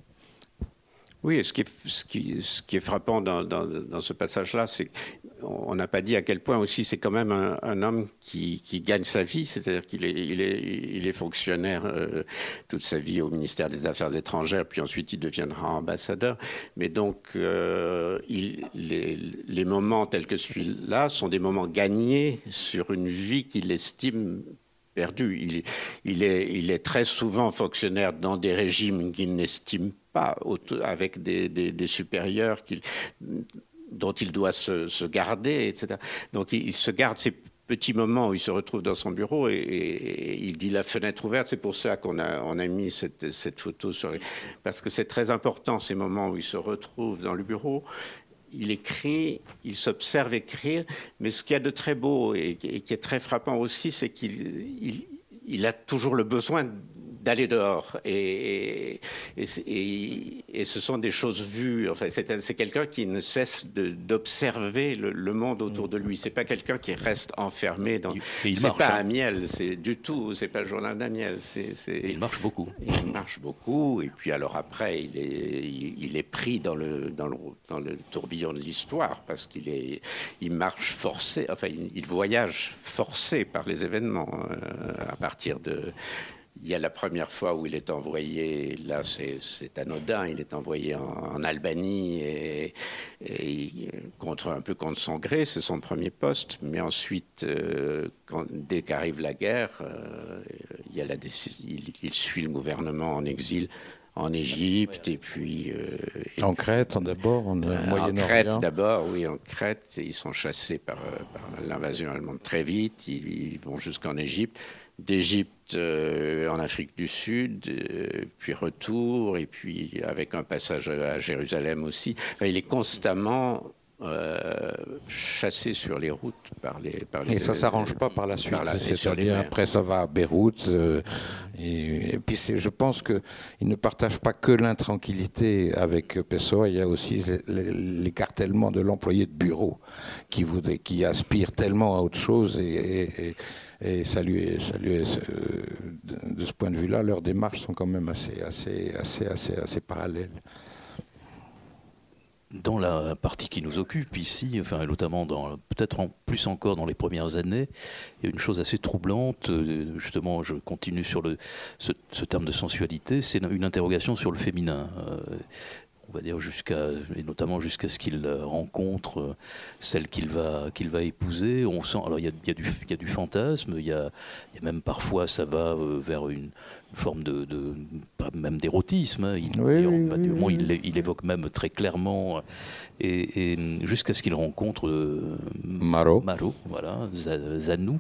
Speaker 3: Oui, ce qui est, ce qui, ce qui est frappant dans, dans, ce passage-là, c'est qu'on n'a pas dit à quel point aussi c'est quand même un, homme qui, gagne sa vie, c'est-à-dire qu'il est, fonctionnaire euh, toute sa vie au ministère des Affaires étrangères, puis ensuite il deviendra ambassadeur. Mais donc, euh, les, moments tels que celui-là sont des moments gagnés sur une vie qu'il estime perdu. Il, est, très souvent fonctionnaire dans des régimes qu'il n'estime pas, avec des, des, supérieurs dont il doit se, garder, etc. Donc il, se garde ces petits moments où il se retrouve dans son bureau et, il dit la fenêtre ouverte. C'est pour ça qu'on a, on a mis cette, cette photo sur parce que c'est très important ces moments où il se retrouve dans le bureau il écrit, il s'observe écrire, mais ce qu'il y a de très beau et, qui est très frappant aussi, c'est qu'il il, a toujours le besoin d'aller dehors. Et, et, ce sont des choses vues. Enfin, c'est quelqu'un qui ne cesse d'observer le, monde autour de lui. C'est pas quelqu'un qui reste enfermé dans. C'est pas hein. miel, c'est du tout. C'est pas le journal d'Amiel.
Speaker 2: Il marche beaucoup.
Speaker 3: Il marche beaucoup. Et puis alors après, il est, il, est pris dans le, dans le, dans le tourbillon de l'histoire parce qu'il est, il marche forcé. Enfin, il, voyage forcé par les événements euh, à partir de il y a la première fois où il est envoyé, là c'est anodin, il est envoyé en, Albanie et, contre, un peu contre son gré, c'est son premier poste. Mais ensuite, euh, quand, dès qu'arrive la guerre, euh, il, y a la il, il, suit le gouvernement en exil en Égypte et puis euh,
Speaker 4: en Crète d'abord en
Speaker 3: Moyen-Orient. En Crète d'abord, oui, en Crète. Ils sont chassés par, l'invasion allemande très vite. ils vont jusqu'en Égypte d'Égypte euh, en Afrique du Sud, euh, puis retour, et puis avec un passage à Jérusalem aussi. il est constamment euh, chassé sur les routes par les. Par
Speaker 4: et ça s'arrange pas par la suite. C'est-à-dire après ça va à Beyrouth. et, puis je pense qu'il ne partage pas que l'intranquillité avec Pessoa. Il y a aussi l'écartellement de l'employé de bureau qui, voudrait, qui aspire tellement à autre chose et et saluer, saluer de, ce point de vue-là, leurs démarches sont quand même assez, assez, assez, assez, assez parallèles.
Speaker 2: Dans la partie qui nous occupe ici, enfin notamment dans peut-être en plus encore dans les premières années, il y a une chose assez troublante. Euh, justement, je continue sur le, ce, terme de sensualité, c'est une interrogation sur le féminin. Euh, on va dire jusqu'à et notamment jusqu'à ce qu'il rencontre euh, celle qu'il va qu'il va épouser. On sent alors il y a, y a, du il y a du fantasme il y a, il y a même parfois ça va euh, vers une forme de, de même d'érotisme hein. il, il, il, évoque même très clairement et, jusqu'à ce qu'il rencontre euh,
Speaker 4: Maro.
Speaker 2: Maro voilà Zanou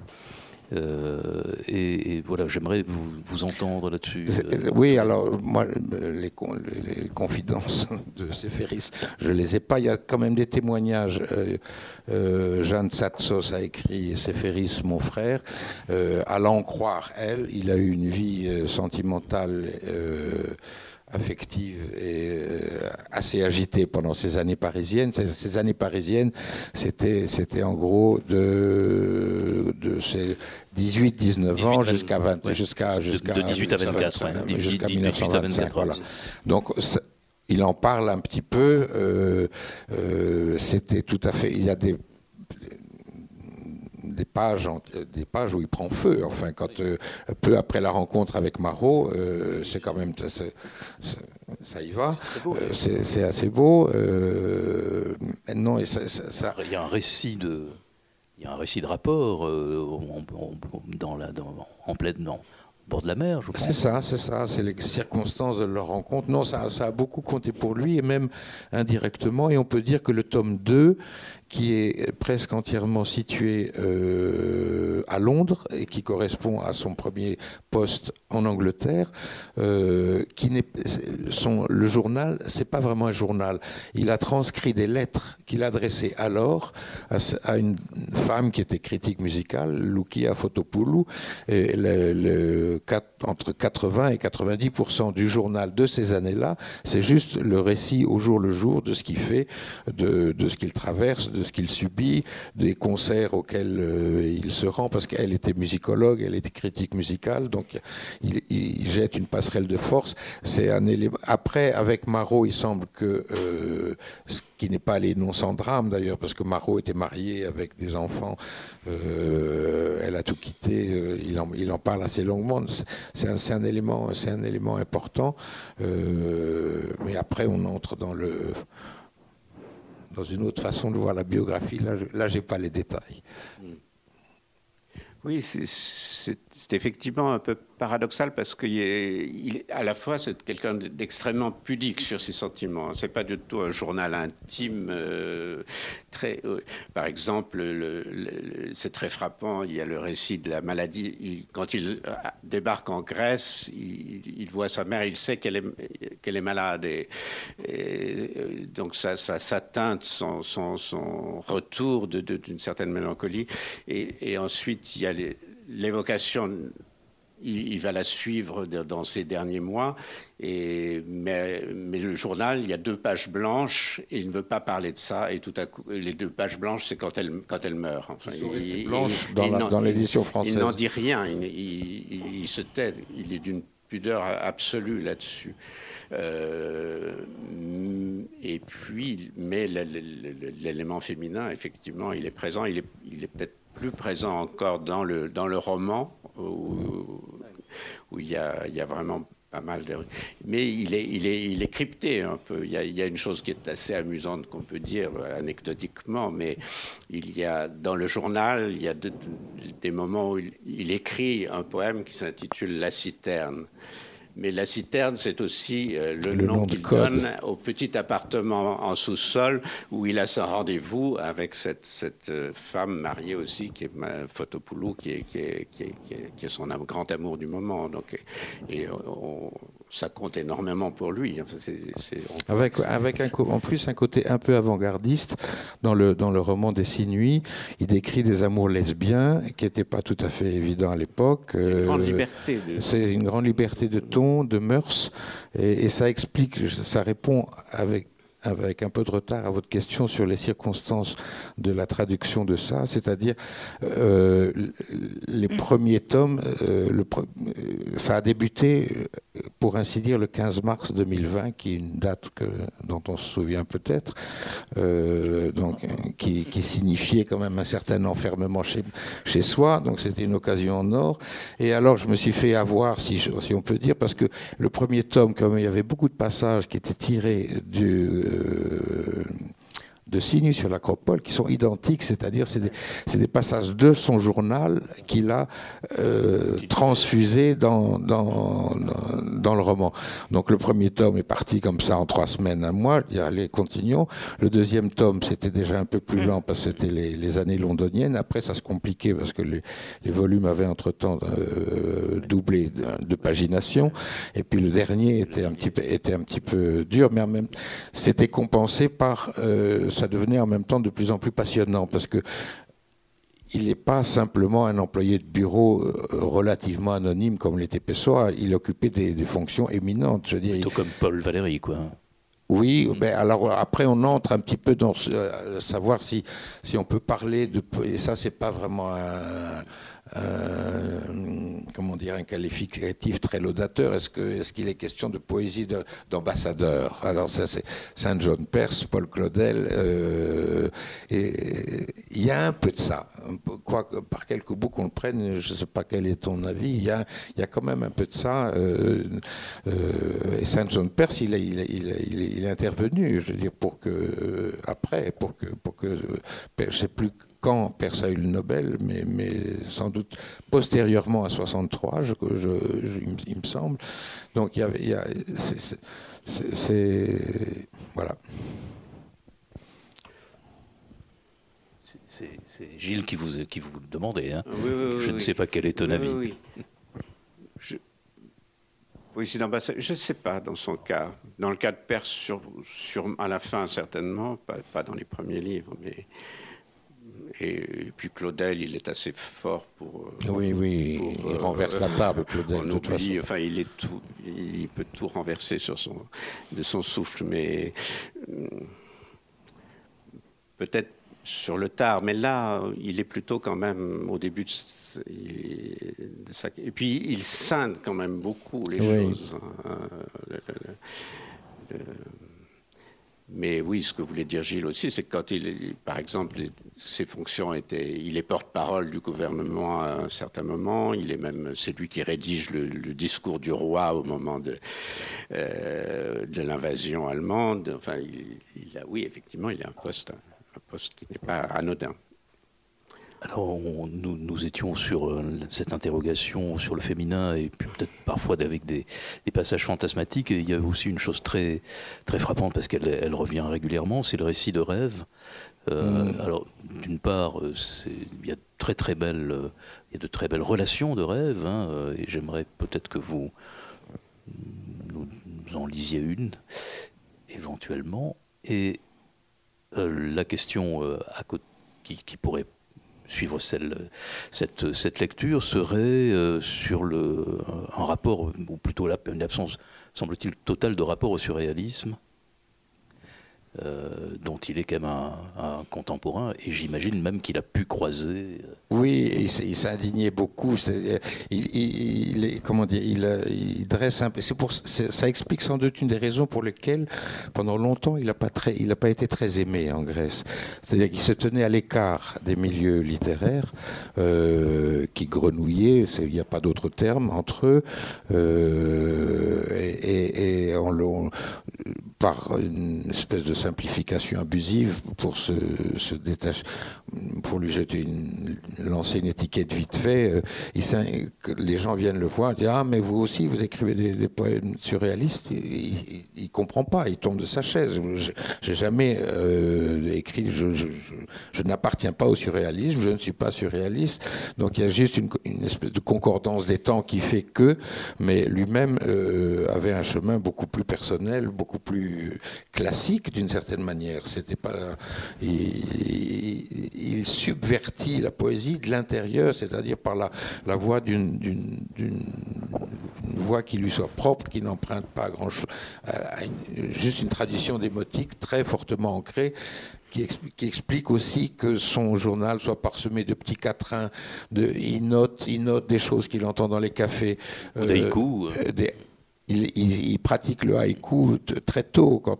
Speaker 2: euh, et, voilà, j'aimerais vous, entendre là-dessus.
Speaker 4: Euh. Oui, alors moi, les, les confidences <laughs> de Seferis, je les ai pas. Il y a quand même des témoignages. Euh, Jeanne Satsos a écrit Seferis, mon frère. allant croire, elle, il a eu une vie sentimentale affective et euh, assez agitée pendant ces années parisiennes. Ces, années parisiennes, c'était, c'était en gros de, de ces 18-19 ans jusqu'à 20, jusqu'à, jusqu'à,
Speaker 2: de 18 à 24,
Speaker 4: jusqu'à 1925. Voilà. Donc, il en parle un petit peu. Euh, euh, c'était tout à fait. Il y a des des pages, euh, des pages où il prend feu. Enfin, quand euh, peu après la rencontre avec Marot, euh, c'est quand même ça, y va. C'est assez beau. non, et ça,
Speaker 2: Il y a un récit de, il y a un récit de rapport en, dans la, dans, en pleine non bord de la mer, je
Speaker 4: C'est ça, c'est ça, c'est les circonstances de leur rencontre. Non, ça, ça, a beaucoup compté pour lui, et même indirectement, et on peut dire que le tome 2 qui est presque entièrement situé euh, à Londres et qui correspond à son premier poste en Angleterre, euh, qui n'est le journal, c'est pas vraiment un journal. Il a transcrit des lettres qu'il adressait alors à, une femme qui était critique musicale, Lukia Fotopoulou, entre 80 et 90% du journal de ces années-là, c'est juste le récit au jour le jour de ce qu'il fait, de, de ce qu'il traverse, de ce qu'il subit, des concerts auxquels euh, il se rend, parce qu'elle était musicologue, elle était critique musicale, donc il, jette une passerelle de force. C'est un élément. Après, avec Marot, il semble que euh, ce qui n'est pas allé non sans drame d'ailleurs, parce que Marot était marié avec des enfants, euh, elle a tout quitté, il, en, il, en, parle assez longuement. C'est un, un, élément, c'est un élément important. mais après, on entre dans le dans une autre façon de voir la biographie. Là, je n'ai pas les détails.
Speaker 3: Oui, c'est effectivement un peu paradoxal parce qu'à la fois c'est quelqu'un d'extrêmement pudique sur ses sentiments. C'est pas du tout un journal intime. Euh, très, euh, par exemple, c'est très frappant. Il y a le récit de la maladie. quand il euh, débarque en Grèce, il, voit sa mère. Il sait qu'elle est est malade et, donc ça, ça, teinte son, retour d'une certaine mélancolie. Et, ensuite il y a l'évocation il, va la suivre dans ces derniers mois. Et, mais, le journal, il y a deux pages blanches et il ne veut pas parler de ça. Et tout à coup, les deux pages blanches, c'est quand elle, quand elle meurt.
Speaker 4: Enfin, il, dans l'édition française.
Speaker 3: Il n'en dit rien, il, se tait. Il est d'une pudeur absolue là-dessus. Euh, et puis, mais l'élément féminin, effectivement, il est présent. Il est, il est peut-être plus présent encore dans le, dans le roman, où, où il, y a, il y a vraiment pas mal de... Mais il est, il, est, il est crypté un peu. Il y, a, il y a une chose qui est assez amusante qu'on peut dire anecdotiquement, mais il y a dans le journal, il y a des moments où il, écrit un poème qui s'intitule La citerne. Mais la citerne, c'est aussi euh, le, nom, qu'il donne au petit appartement en sous-sol où il a son rendez-vous avec cette, cette, euh, femme mariée aussi, qui est Photopoulou, qui est, qui, est, qui, est, qui est, son grand amour du moment. Donc, et on, ça compte énormément pour lui.
Speaker 4: avec avec un, en plus un côté un peu avant-gardiste dans le, dans le roman des Six Nuits. Il décrit des amours lesbiens qui n'étaient pas tout à fait évidents à l'époque.
Speaker 3: Euh.
Speaker 4: C'est une grande liberté de ton, de mœurs. Et, et, ça explique, ça répond avec avec un peu de retard à votre question sur les circonstances de la traduction de ça, c'est-à-dire euh, les premiers tomes, euh, le, ça a débuté, pour ainsi dire, le 15 mars 2020, qui est une date dont on se souvient peut-être, euh, qui, signifiait quand même un certain enfermement chez, chez soi, donc c'était une occasion en or. Et alors je me suis fait avoir, si, si on peut dire, parce que le premier tome, comme il y avait beaucoup de passages qui étaient tirés du euh, de signes sur l'acropole qui sont identiques, c'est-à-dire c'est des, des, passages de son journal qu'il a euh, transfusé dans, dans, dans, le roman. Donc le premier tome est parti comme ça en trois semaines, un mois, il y a les continuons. Le deuxième tome, c'était déjà un peu plus lent parce que c'était les, les, années londoniennes. Après, ça se compliquait parce que les, les volumes avaient entre-temps euh, doublé de, de, pagination. Et puis le dernier était un petit peu, était un petit peu dur, mais c'était compensé par... Euh, ça devenait en même temps de plus en plus passionnant parce que il n'est pas simplement un employé de bureau euh, relativement anonyme comme l'était Pessoa, il occupait des, fonctions éminentes. Je
Speaker 2: Plutôt comme Paul Valéry, quoi.
Speaker 4: Oui, mm. ben alors après on entre un petit peu dans euh, savoir si si on peut parler de et ça c'est pas vraiment un, euh, comment dire, un qualificatif très laudateur. Est-ce qu'il est, qu'il est question de poésie d'ambassadeur? Alors ça c'est Saint John Perse, Paul Claudel, euh, il y a un peu de ça. Par quelques bouts qu'on le prenne, je ne sais pas quel est ton avis, il y a, quand même un peu de ça. Euh, et Saint John Perse, il, est intervenu, je veux dire, pour que après, pour que, pour que, je sais plus quand Perse a eu le Nobel, mais, mais sans doute postérieurement à 63, je, il, me semble. Donc il y a, il y a c'est voilà.
Speaker 2: C'est Gilles qui vous, qui vous demandait. Hein. je ne sais pas quel est ton avis.
Speaker 3: Je, oui, c'est je ne sais pas dans son cas. Dans le cas de Perse, sur, sur, à la fin certainement, pas, pas dans les premiers livres, mais et, puis Claudel, il est assez fort pour.
Speaker 4: Euh, oui, oui, il euh, renverse la table, <laughs> Claudel. De toute façon.
Speaker 3: Enfin, il est tout, il peut tout renverser sur son, de son souffle, mais euh, peut-être sur le tard. Mais là, il est plutôt quand même au début de, sa. Et puis, il scinde quand même beaucoup les choses. Hein, mais oui, ce que voulait dire Gilles aussi, c'est que quand il, par exemple, ses fonctions étaient, il est porte-parole du gouvernement à un certain moment. Il est même, c'est lui qui rédige le, discours du roi au moment de euh, de l'invasion allemande. Enfin, il, a, oui, effectivement, il a un poste, un poste qui n'est pas anodin.
Speaker 2: Alors, nous, nous, étions sur euh, cette interrogation sur le féminin et peut-être parfois avec des, passages fantasmatiques. Et il y a aussi une chose très, très frappante parce qu'elle elle revient régulièrement, c'est le récit de rêve. Euh, mm. Alors, d'une part, euh, il y a très très belles, il y a de très belles relations de rêve, hein, et j'aimerais peut-être que vous nous, en lisiez une, éventuellement. Et la question à qui, qui pourrait suivre cette, cette, lecture serait euh, sur le, un rapport, ou plutôt une absence, semble-t-il, totale de rapport au surréalisme, euh, dont il est quand même un, contemporain, et j'imagine même qu'il a pu croiser.
Speaker 4: Euh, oui, il, indigné beaucoup. Il, comment dire, il, dresse un. Pour, ça explique sans doute une des raisons pour lesquelles, pendant longtemps, il n'a pas pas été très aimé en Grèce. C'est-à-dire qu'il se tenait à l'écart des milieux littéraires euh, qui grenouillaient. Il n'y a pas d'autre terme entre eux. et, et on, par une espèce de simplification abusive pour se, se détacher, pour lui jeter une, lancer une étiquette vite fait. Euh, il, les gens viennent le voir, disent ah mais vous aussi vous écrivez des, poèmes surréalistes. Il, il, comprend pas, il tombe de sa chaise. J'ai jamais euh, écrit, je, je, je, n'appartiens pas au surréalisme, je ne suis pas surréaliste. Donc il y a juste une, une espèce de concordance des temps qui fait que, mais lui-même euh, avait un chemin beaucoup plus personnel, beaucoup plus classique d'une certaine manière. C'était pas, il, il subvertit la poésie de l'intérieur, c'est-à-dire par la, la voix d'une voix qui lui soit propre, qui n'emprunte pas grand-chose, juste une tradition démotique très fortement ancrée. Qui, explique aussi que son journal soit parsemé de petits quatrains, de, il, note, il note des choses qu'il entend dans les cafés.
Speaker 2: Euh, des euh,
Speaker 4: des, il, pratique le haïku très tôt, quand,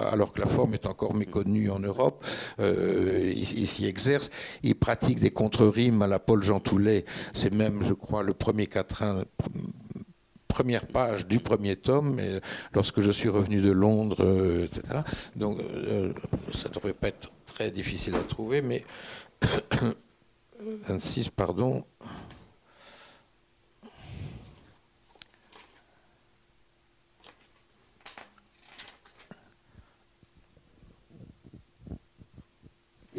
Speaker 4: alors que la forme est encore méconnue en Europe. Euh, il, s'y exerce. Il pratique des contre-rimes à la Paul Jean Toulet. C'est même, je crois, le premier quatrain première page du premier tome, lorsque je suis revenu de Londres, euh, etc. Donc, euh, ça ne devrait pas être très difficile à trouver, mais <coughs> 26, pardon.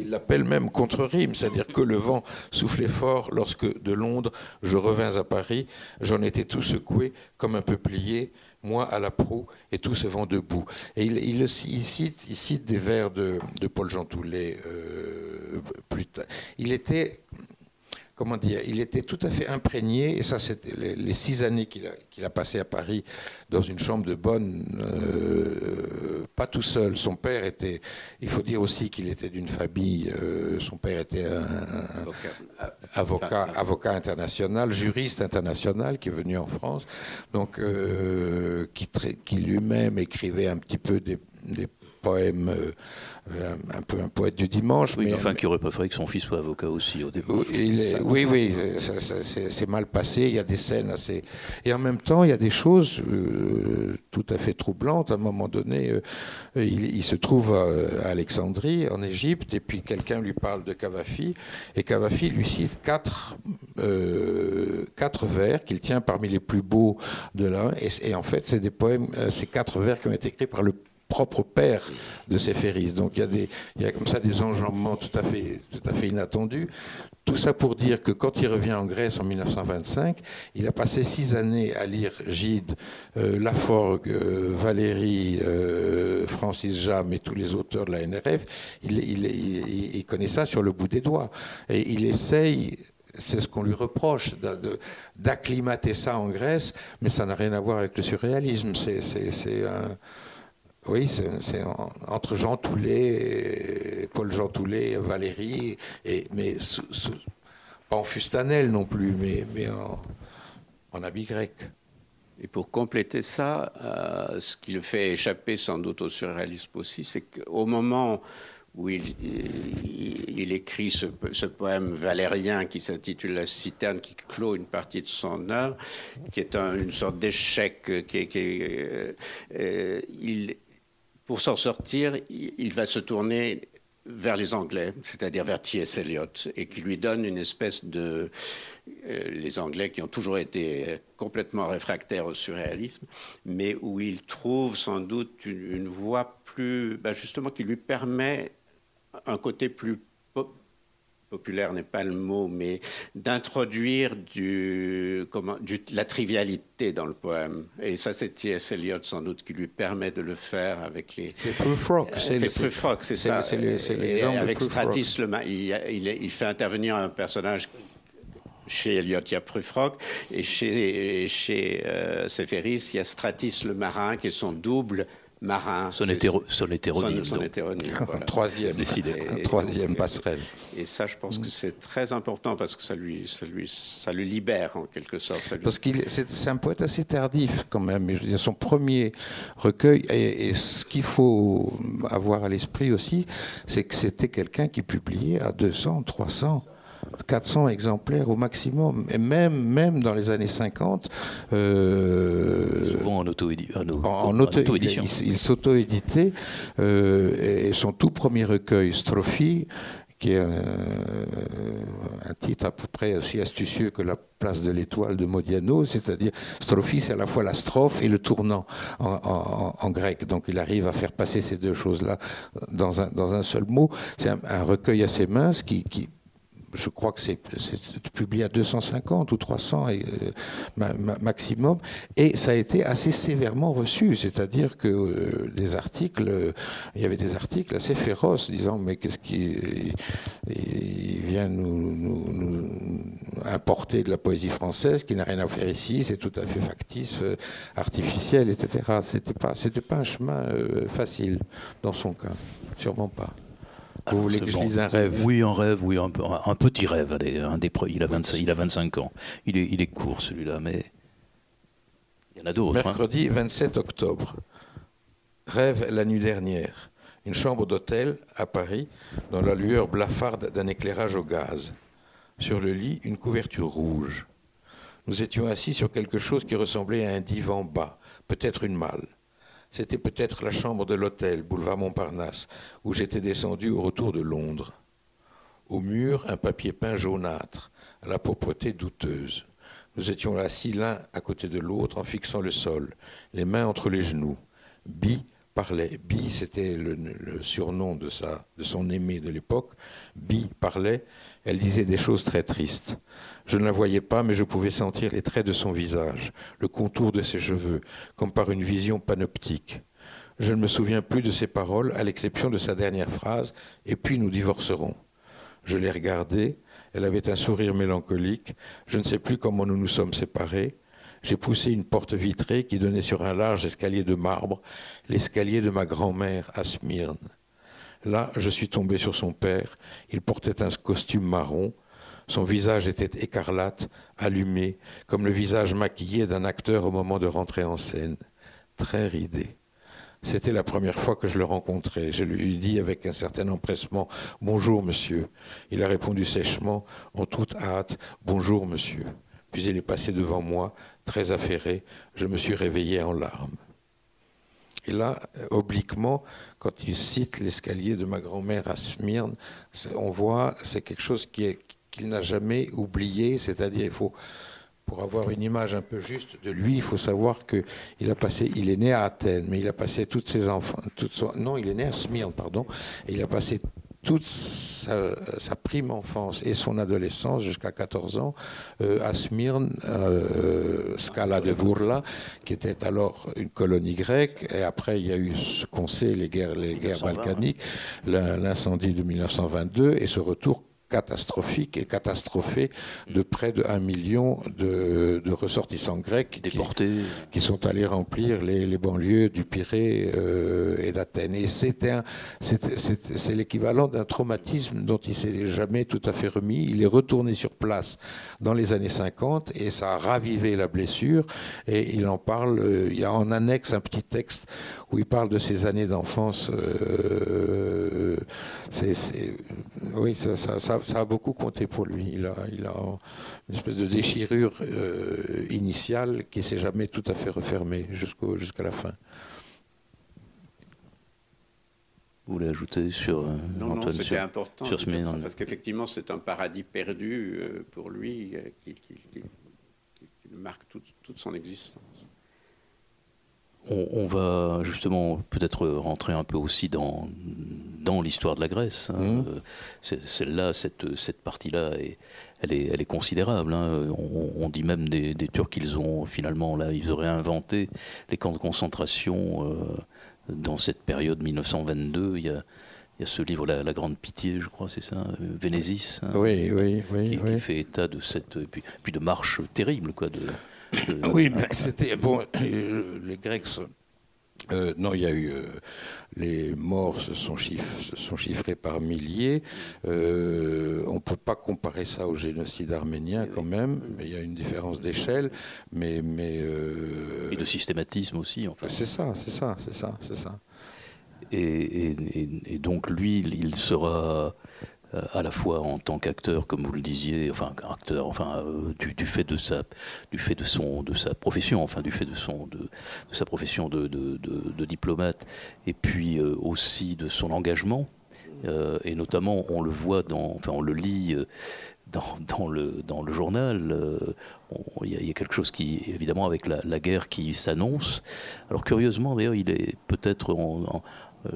Speaker 4: Il l'appelle même contre-rime, c'est-à-dire que le vent soufflait fort lorsque de Londres je revins à Paris. J'en étais tout secoué comme un peuplier, moi à la proue et tout ce vent debout. Et il, cite, des vers de, Paul Jean Toulet euh. Il était comment dire, il était tout à fait imprégné, et ça, c'était les, six années qu'il a, qu'il a passées à Paris dans une chambre de bonne, euh, pas tout seul. Son père était, il faut dire aussi qu'il était d'une famille, euh, son père était un, avocat, avocat, international, juriste international qui est venu en France, donc euh, qui, qui lui-même écrivait un petit peu des, des poèmes euh, un peu un poète du dimanche.
Speaker 2: Oui, mais enfin, qui aurait préféré que son fils soit avocat aussi au début.
Speaker 4: oui, oui, c'est mal passé. Il y a des scènes assez. Et en même temps, il y a des choses euh, tout à fait troublantes. À un moment donné, euh, il, se trouve à, Alexandrie, en Égypte, et puis quelqu'un lui parle de Cavafi, et Cavafi lui cite quatre, quatre vers qu'il tient parmi les plus beaux de l'un. Et, et, en fait, c'est des poèmes, ces quatre vers qui ont été écrits par le propre père de ferries. Donc il y, a comme ça des enjambements tout à fait, inattendus. Tout ça pour dire que quand il revient en Grèce en 1925, il a passé six années à lire Gide, euh, Laforgue, euh, Valéry, euh, Francis Jam et tous les auteurs de la NRF. Il, il, il, connaît ça sur le bout des doigts. Et il essaye c'est ce qu'on lui reproche, d'acclimater ça en Grèce, mais ça n'a rien à voir avec le surréalisme. C'est un, oui, c'est entre Jean Toulet, Paul Jean Toulet, Valérie, et, mais pas en fustanelle non plus, mais, mais en, habit grec.
Speaker 3: Et pour compléter ça, euh, ce qui le fait échapper sans doute au surréalisme aussi, c'est qu'au moment où il, il, écrit ce, poème valérien qui s'intitule La citerne, qui clôt une partie de son œuvre, qui est une sorte d'échec. Qui, qui euh, euh, il, pour s'en sortir, il va se tourner vers les Anglais, c'est-à-dire vers T.S. Eliot, et qui lui donne une espèce de... Euh, les Anglais qui ont toujours été complètement réfractaires au surréalisme, mais où il trouve sans doute une, voie plus... Ben justement, qui lui permet un côté plus populaire n'est pas le mot, mais d'introduire du, comment, du, la trivialité dans le poème. Et ça, c'est T.S. Eliot sans doute qui lui permet de le faire avec les.
Speaker 4: C'est Prufrock,
Speaker 3: c'est c'est ça. C'est l'exemple. Avec Stratis, le, il, il, il, fait intervenir un personnage chez Eliot, il y a Prufrock, et chez, chez euh, Séphéris, il y a Stratis le marin, qui est son double marin.
Speaker 2: Son, hétéro, son hétéronyme.
Speaker 3: Son, hétéronyme
Speaker 4: troisième, troisième passerelle.
Speaker 3: Et, ça, je pense que c'est très important parce que ça lui, ça lui, ça lui libère en quelque sorte.
Speaker 4: Parce qu'il c'est un poète assez tardif quand même. Je veux dire, son premier recueil, et, et ce qu'il faut avoir à l'esprit aussi, c'est que c'était quelqu'un qui publiait à 200, 300 400 exemplaires au maximum. Et même, même dans les années 50.
Speaker 2: Euh, Souvent en auto-édition.
Speaker 4: En, auto il, s'auto-éditait. Euh, et son tout premier recueil, Strophe, qui est un, titre à peu près aussi astucieux que la place de l'étoile de Modiano, c'est-à-dire strophe, c'est à la fois la strophe et le tournant en, grec. Donc il arrive à faire passer ces deux choses-là dans un, dans un seul mot. C'est un, recueil assez mince qui, qui je crois que c'est publié à 250 ou 300 et, euh, maximum, et ça a été assez sévèrement reçu, c'est-à-dire que euh, des articles, il y avait des articles assez féroces disant mais qu'est-ce qui vient nous, nous, importer de la poésie française qui n'a rien à faire ici, c'est tout à fait factice, euh, artificiel, etc. C'était pas c'était pas un chemin facile dans son cas, sûrement pas. Vous voulez que je lise un rêve?
Speaker 2: Oui, un rêve, oui, un, un petit rêve. Allez, un des, il, a 25, il a 25 ans. Il est, il est court celui-là, mais il y en a d'autres.
Speaker 4: Hein. Mercredi 27 octobre. Rêve la nuit dernière. Une chambre d'hôtel à Paris, dans la lueur blafarde d'un éclairage au gaz. Sur le lit, une couverture rouge. Nous étions assis sur quelque chose qui ressemblait à un divan bas, peut-être une malle. C'était peut-être la chambre de l'hôtel, boulevard Montparnasse, où j'étais descendu au retour de Londres. Au mur, un papier peint jaunâtre, à la propreté douteuse. Nous étions assis l'un à côté de l'autre en fixant le sol, les mains entre les genoux. Bi parlait. Bi, c'était le, surnom de, sa, de son aimé de l'époque. Bi parlait. Elle disait des choses très tristes. Je ne la voyais pas, mais je pouvais sentir les traits de son visage, le contour de ses cheveux, comme par une vision panoptique. Je ne me souviens plus de ses paroles, à l'exception de sa dernière phrase, et puis nous divorcerons. Je l'ai regardée, elle avait un sourire mélancolique, je ne sais plus comment nous nous sommes séparés. J'ai poussé une porte vitrée qui donnait sur un large escalier de marbre, l'escalier de ma grand-mère à Smyrne. Là, je suis tombé sur son père. Il portait un costume marron, son visage était écarlate, allumé, comme le visage maquillé d'un acteur au moment de rentrer en scène, très ridé. C'était la première fois que je le rencontrais. Je lui ai dit avec un certain empressement Bonjour, monsieur. Il a répondu sèchement, en toute hâte Bonjour, monsieur. Puis il est passé devant moi, très affairé. Je me suis réveillé en larmes. Et là, obliquement, quand il cite l'escalier de ma grand-mère à Smyrne, on voit, c'est quelque chose qu'il n'a jamais oublié, c'est-à-dire il faut pour avoir une image un peu juste de lui, il faut savoir que il a passé, il est né à Athènes, mais il a passé toutes ses enfants, non, il est né à Smyrne, pardon, et il a passé toute sa, prime enfance et son adolescence jusqu'à 14 ans euh, à Smyrne, euh, Scala de Vourla, qui était alors une colonie grecque. Et après, il y a eu ce qu'on sait, les guerres, les guerres balkaniques, l'incendie de 1922 et ce retour catastrophique et catastrophé de près de 1 million de, ressortissants grecs
Speaker 2: déportés
Speaker 4: qui, sont allés remplir les, banlieues du Pirée euh, et d'Athènes. Et c'est l'équivalent d'un traumatisme dont il s'est jamais tout à fait remis. Il est retourné sur place dans les années 50 et ça a ravivé la blessure. Et il en parle, euh, il y a en annexe un petit texte où il parle de ses années d'enfance. Euh, c'est, oui, ça, ça, ça, a beaucoup compté pour lui. Il a, il a une espèce de déchirure euh, initiale qui s'est jamais tout à fait refermée jusqu'à la fin.
Speaker 2: Vous voulez ajouter sur euh,
Speaker 3: non, non, c'était important sur ce parce qu'effectivement c'est un paradis perdu pour lui qui, marque toute son existence
Speaker 2: on, va justement peut-être rentrer un peu aussi dans, dans l'histoire de la Grèce. Hein. Mmh. Euh, celle-là, cette, cette partie-là, elle, est, elle est considérable. Hein. On, dit même des, Turcs qu'ils ont finalement, là, ils auraient inventé les camps de concentration euh, dans cette période 1922. Il y a, il y a ce livre, la, Grande Pitié, je crois, c'est ça, euh, Vénésis,
Speaker 4: hein, oui, oui, oui,
Speaker 2: qui, fait état de cette, puis, puis de marches terribles, quoi, de,
Speaker 4: oui, c'était bon. Euh, les Grecs. Euh, non, il y a eu euh, les morts se sont, sont, chiffrés par milliers. on ne peut pas comparer ça au génocide arménien quand même, mais il y a une différence d'échelle, mais, mais
Speaker 2: et de systématisme aussi.
Speaker 4: Enfin. C'est ça, c'est ça, c'est ça, c'est ça.
Speaker 2: et, et, donc lui, il sera euh, à la fois en tant qu'acteur, comme vous le disiez, enfin acteur, enfin euh, du, fait de sa, du fait de son, de sa profession, enfin du fait de son, de, sa profession de, diplomate, et puis euh, aussi de son engagement. et notamment, on le voit dans, enfin on le lit. Dans, dans, le, dans le journal, il y, a quelque chose qui, évidemment, avec la, guerre qui s'annonce. Alors curieusement, d'ailleurs, il est peut-être en,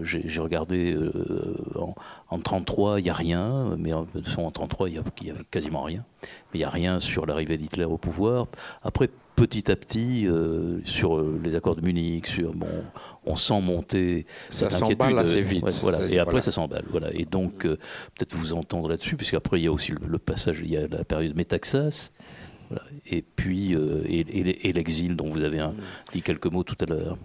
Speaker 2: j'ai regardé euh, en, en, 33, il n'y a rien, mais en, en 33, il n'y a, quasiment rien. Mais il n'y a rien sur l'arrivée d'Hitler au pouvoir. Après, petit à petit, euh, sur les accords de Munich, sur bon, on sent monter
Speaker 4: ça s'emballe assez vite.
Speaker 2: voilà. Et après, ça s'emballe. Voilà. Et donc, peut-être vous entendre là-dessus, puisqu'après, il y a aussi le, passage, il y a la période Et puis, et, l'exil dont vous avez dit quelques mots tout à l'heure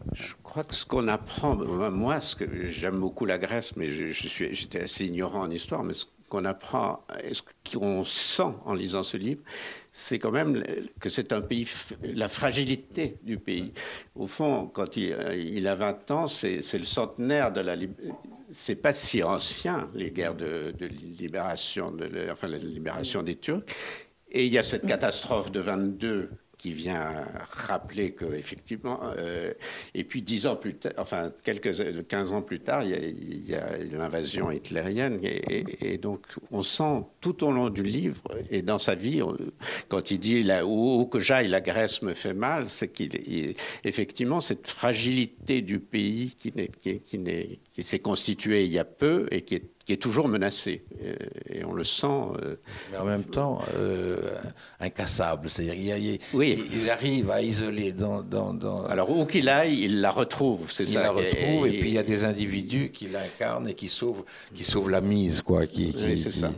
Speaker 3: crois que ce qu'on apprend, moi, ce que j'aime beaucoup la Grèce, mais je, suis, j'étais assez ignorant en histoire, mais ce qu'on apprend, ce qu'on sent en lisant ce livre, c'est quand même que c'est un pays, la fragilité du pays. Au fond, quand il, il a 20 ans, c'est, le centenaire de la c'est pas si ancien les guerres de, libération, de, enfin la libération des Turcs. Et il y a cette catastrophe de 22 qui vient rappeler que effectivement, euh, et puis dix ans plus tard, enfin quelques 15 ans plus tard, il y a, l'invasion hitlérienne, et, donc on sent tout au long du livre et dans sa vie, quand il dit là où, que j'aille, la Grèce me fait mal, c'est qu'il effectivement cette fragilité du pays qui, qui, qui, qui s'est constituée il y a peu et qui est qui est toujours menacé. Et, on le sent. Euh,
Speaker 4: Mais en même temps, euh, incassable. C'est-à-dire il, oui. il, arrive à isoler dans. dans,
Speaker 3: Alors, où qu'il aille, il la retrouve, c'est ça.
Speaker 4: Il la retrouve, et, puis il y a des individus qui l'incarnent et qui sauvent, qui sauvent la mise, quoi. Qui,
Speaker 3: oui, c'est ça.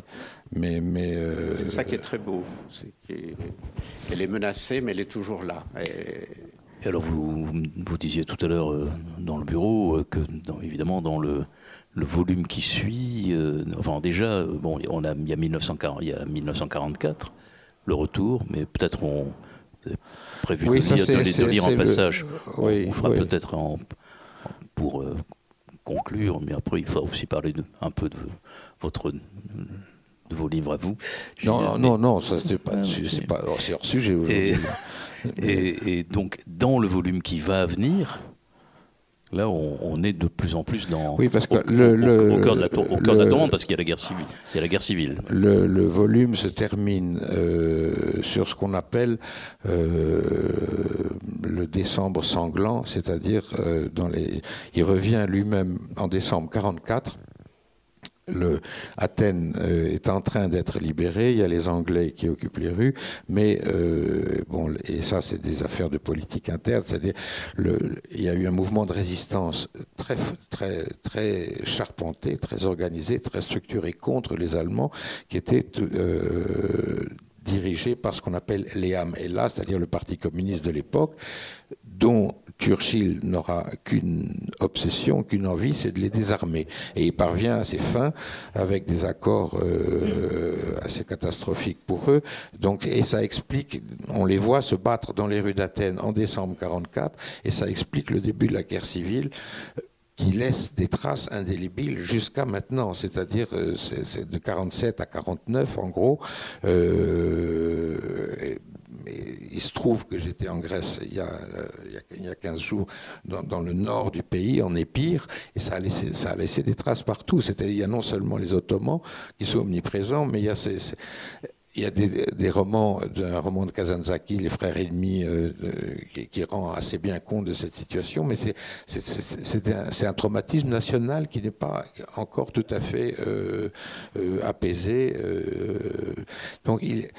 Speaker 4: Mais, mais
Speaker 3: euh, c'est ça qui est très beau. C'est qu'elle est menacée, mais elle est toujours là.
Speaker 2: Et... alors, vous, vous disiez tout à l'heure dans le bureau que, dans, évidemment, dans le le volume qui suit, euh, enfin déjà, bon, on a, il, y a 1940, il y a 1944, le retour, mais peut-être on prévu
Speaker 4: oui,
Speaker 2: de, lire, un passage. on, fera peut-être pour euh, conclure, mais après il faut aussi parler un peu de votre de vos livres à vous.
Speaker 4: Non, non, non, ça c'est pas, c'est pas, hors sujet aujourd'hui.
Speaker 2: et, donc dans le volume qui va venir, Là, on, est de plus en plus dans
Speaker 4: oui, parce que
Speaker 2: au,
Speaker 4: le,
Speaker 2: cœur de la, tourmente, parce qu'il y a la guerre civile. Il y a la guerre civile.
Speaker 4: Le, volume se termine euh, sur ce qu'on appelle euh, le décembre sanglant, c'est-à-dire euh, dans les. Il revient lui-même en décembre 44 Athènes euh, est en train d'être libérée, il y a les Anglais qui occupent les rues, mais euh, bon, et ça c'est des affaires de politique interne, c'est-à-dire il y a eu un mouvement de résistance très très très charpenté, très organisé, très structuré contre les Allemands, qui était euh, dirigé par ce qu'on appelle l'EAM, c'est-à-dire le Parti communiste de l'époque, dont Churchill n'aura qu'une obsession, qu'une envie, c'est de les désarmer. Et il parvient à ses fins avec des accords euh, assez catastrophiques pour eux. Donc, et ça explique, on les voit se battre dans les rues d'Athènes en décembre 44, et ça explique le début de la guerre civile qui laisse des traces indélébiles jusqu'à maintenant, c'est-à-dire euh, de 47 à 49 en gros. Euh, il se trouve que j'étais en Grèce il y a, il y a 15 jours, dans, le nord du pays, en Épire, et ça a laissé, ça a laissé des traces partout. Il y a non seulement les Ottomans qui sont omniprésents, mais il y a il y a des, romans, un roman de Kazanzaki, Les Frères ennemis, euh, qui, rend assez bien compte de cette situation, mais c'est un, un, traumatisme national qui n'est pas encore tout à fait euh, euh, apaisé. donc il,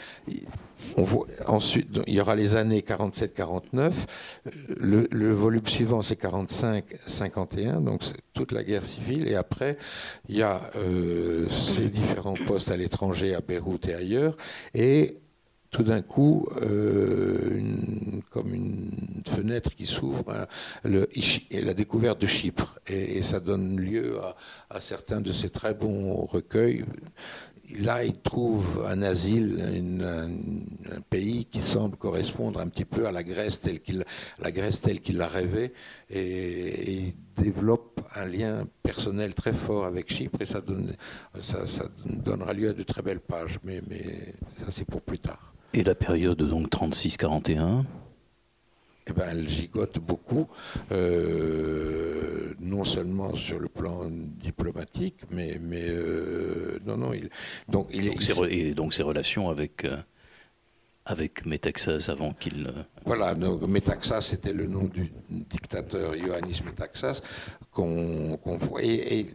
Speaker 4: ensuite, il y aura les années 47-49. Le, volume suivant, c'est 45-51, donc toute la guerre civile. Et après, il y a euh, ces différents postes à l'étranger, à Beyrouth et ailleurs. Et tout d'un coup, euh, comme une fenêtre qui s'ouvre, hein, la découverte de Chypre. Et, ça donne lieu à, à, certains de ces très bons recueils là, il trouve un asile, un, pays qui semble correspondre un petit peu à la Grèce telle qu'il, la Grèce telle qu'il l'a rêvé, et, il développe un lien personnel très fort avec Chypre, et ça, donne, ça, donnera lieu à de très belles pages, mais, mais ça c'est pour plus tard.
Speaker 2: Et la période donc 36-41
Speaker 4: eh ben, elle gigote beaucoup, euh, non seulement sur le plan diplomatique, mais, mais euh, non, non, il,
Speaker 2: donc il donc, ses, et donc ses relations avec euh, avec Métaxas avant qu'il.
Speaker 4: Voilà, donc Métaxas c'était le nom du dictateur Ioannis Métaxas qu'on voit. Et,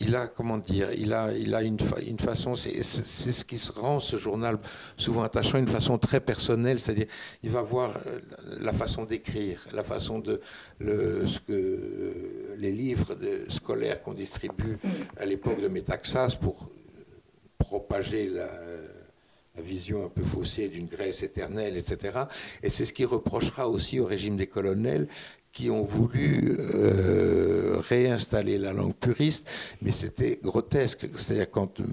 Speaker 4: il a, comment dire, il a, il a une, une façon, c'est ce qui rend ce journal souvent attachant, une façon très personnelle, c'est-à-dire il va voir euh, la façon d'écrire, la façon de, le, ce que les livres scolaires qu'on distribue à l'époque de Métaxas pour propager la, la vision un peu faussée d'une Grèce éternelle, etc. Et c'est ce qui reprochera aussi au régime des colonels qui ont voulu euh, réinstaller la langue puriste, mais c'était grotesque. C'est-à-dire quand euh,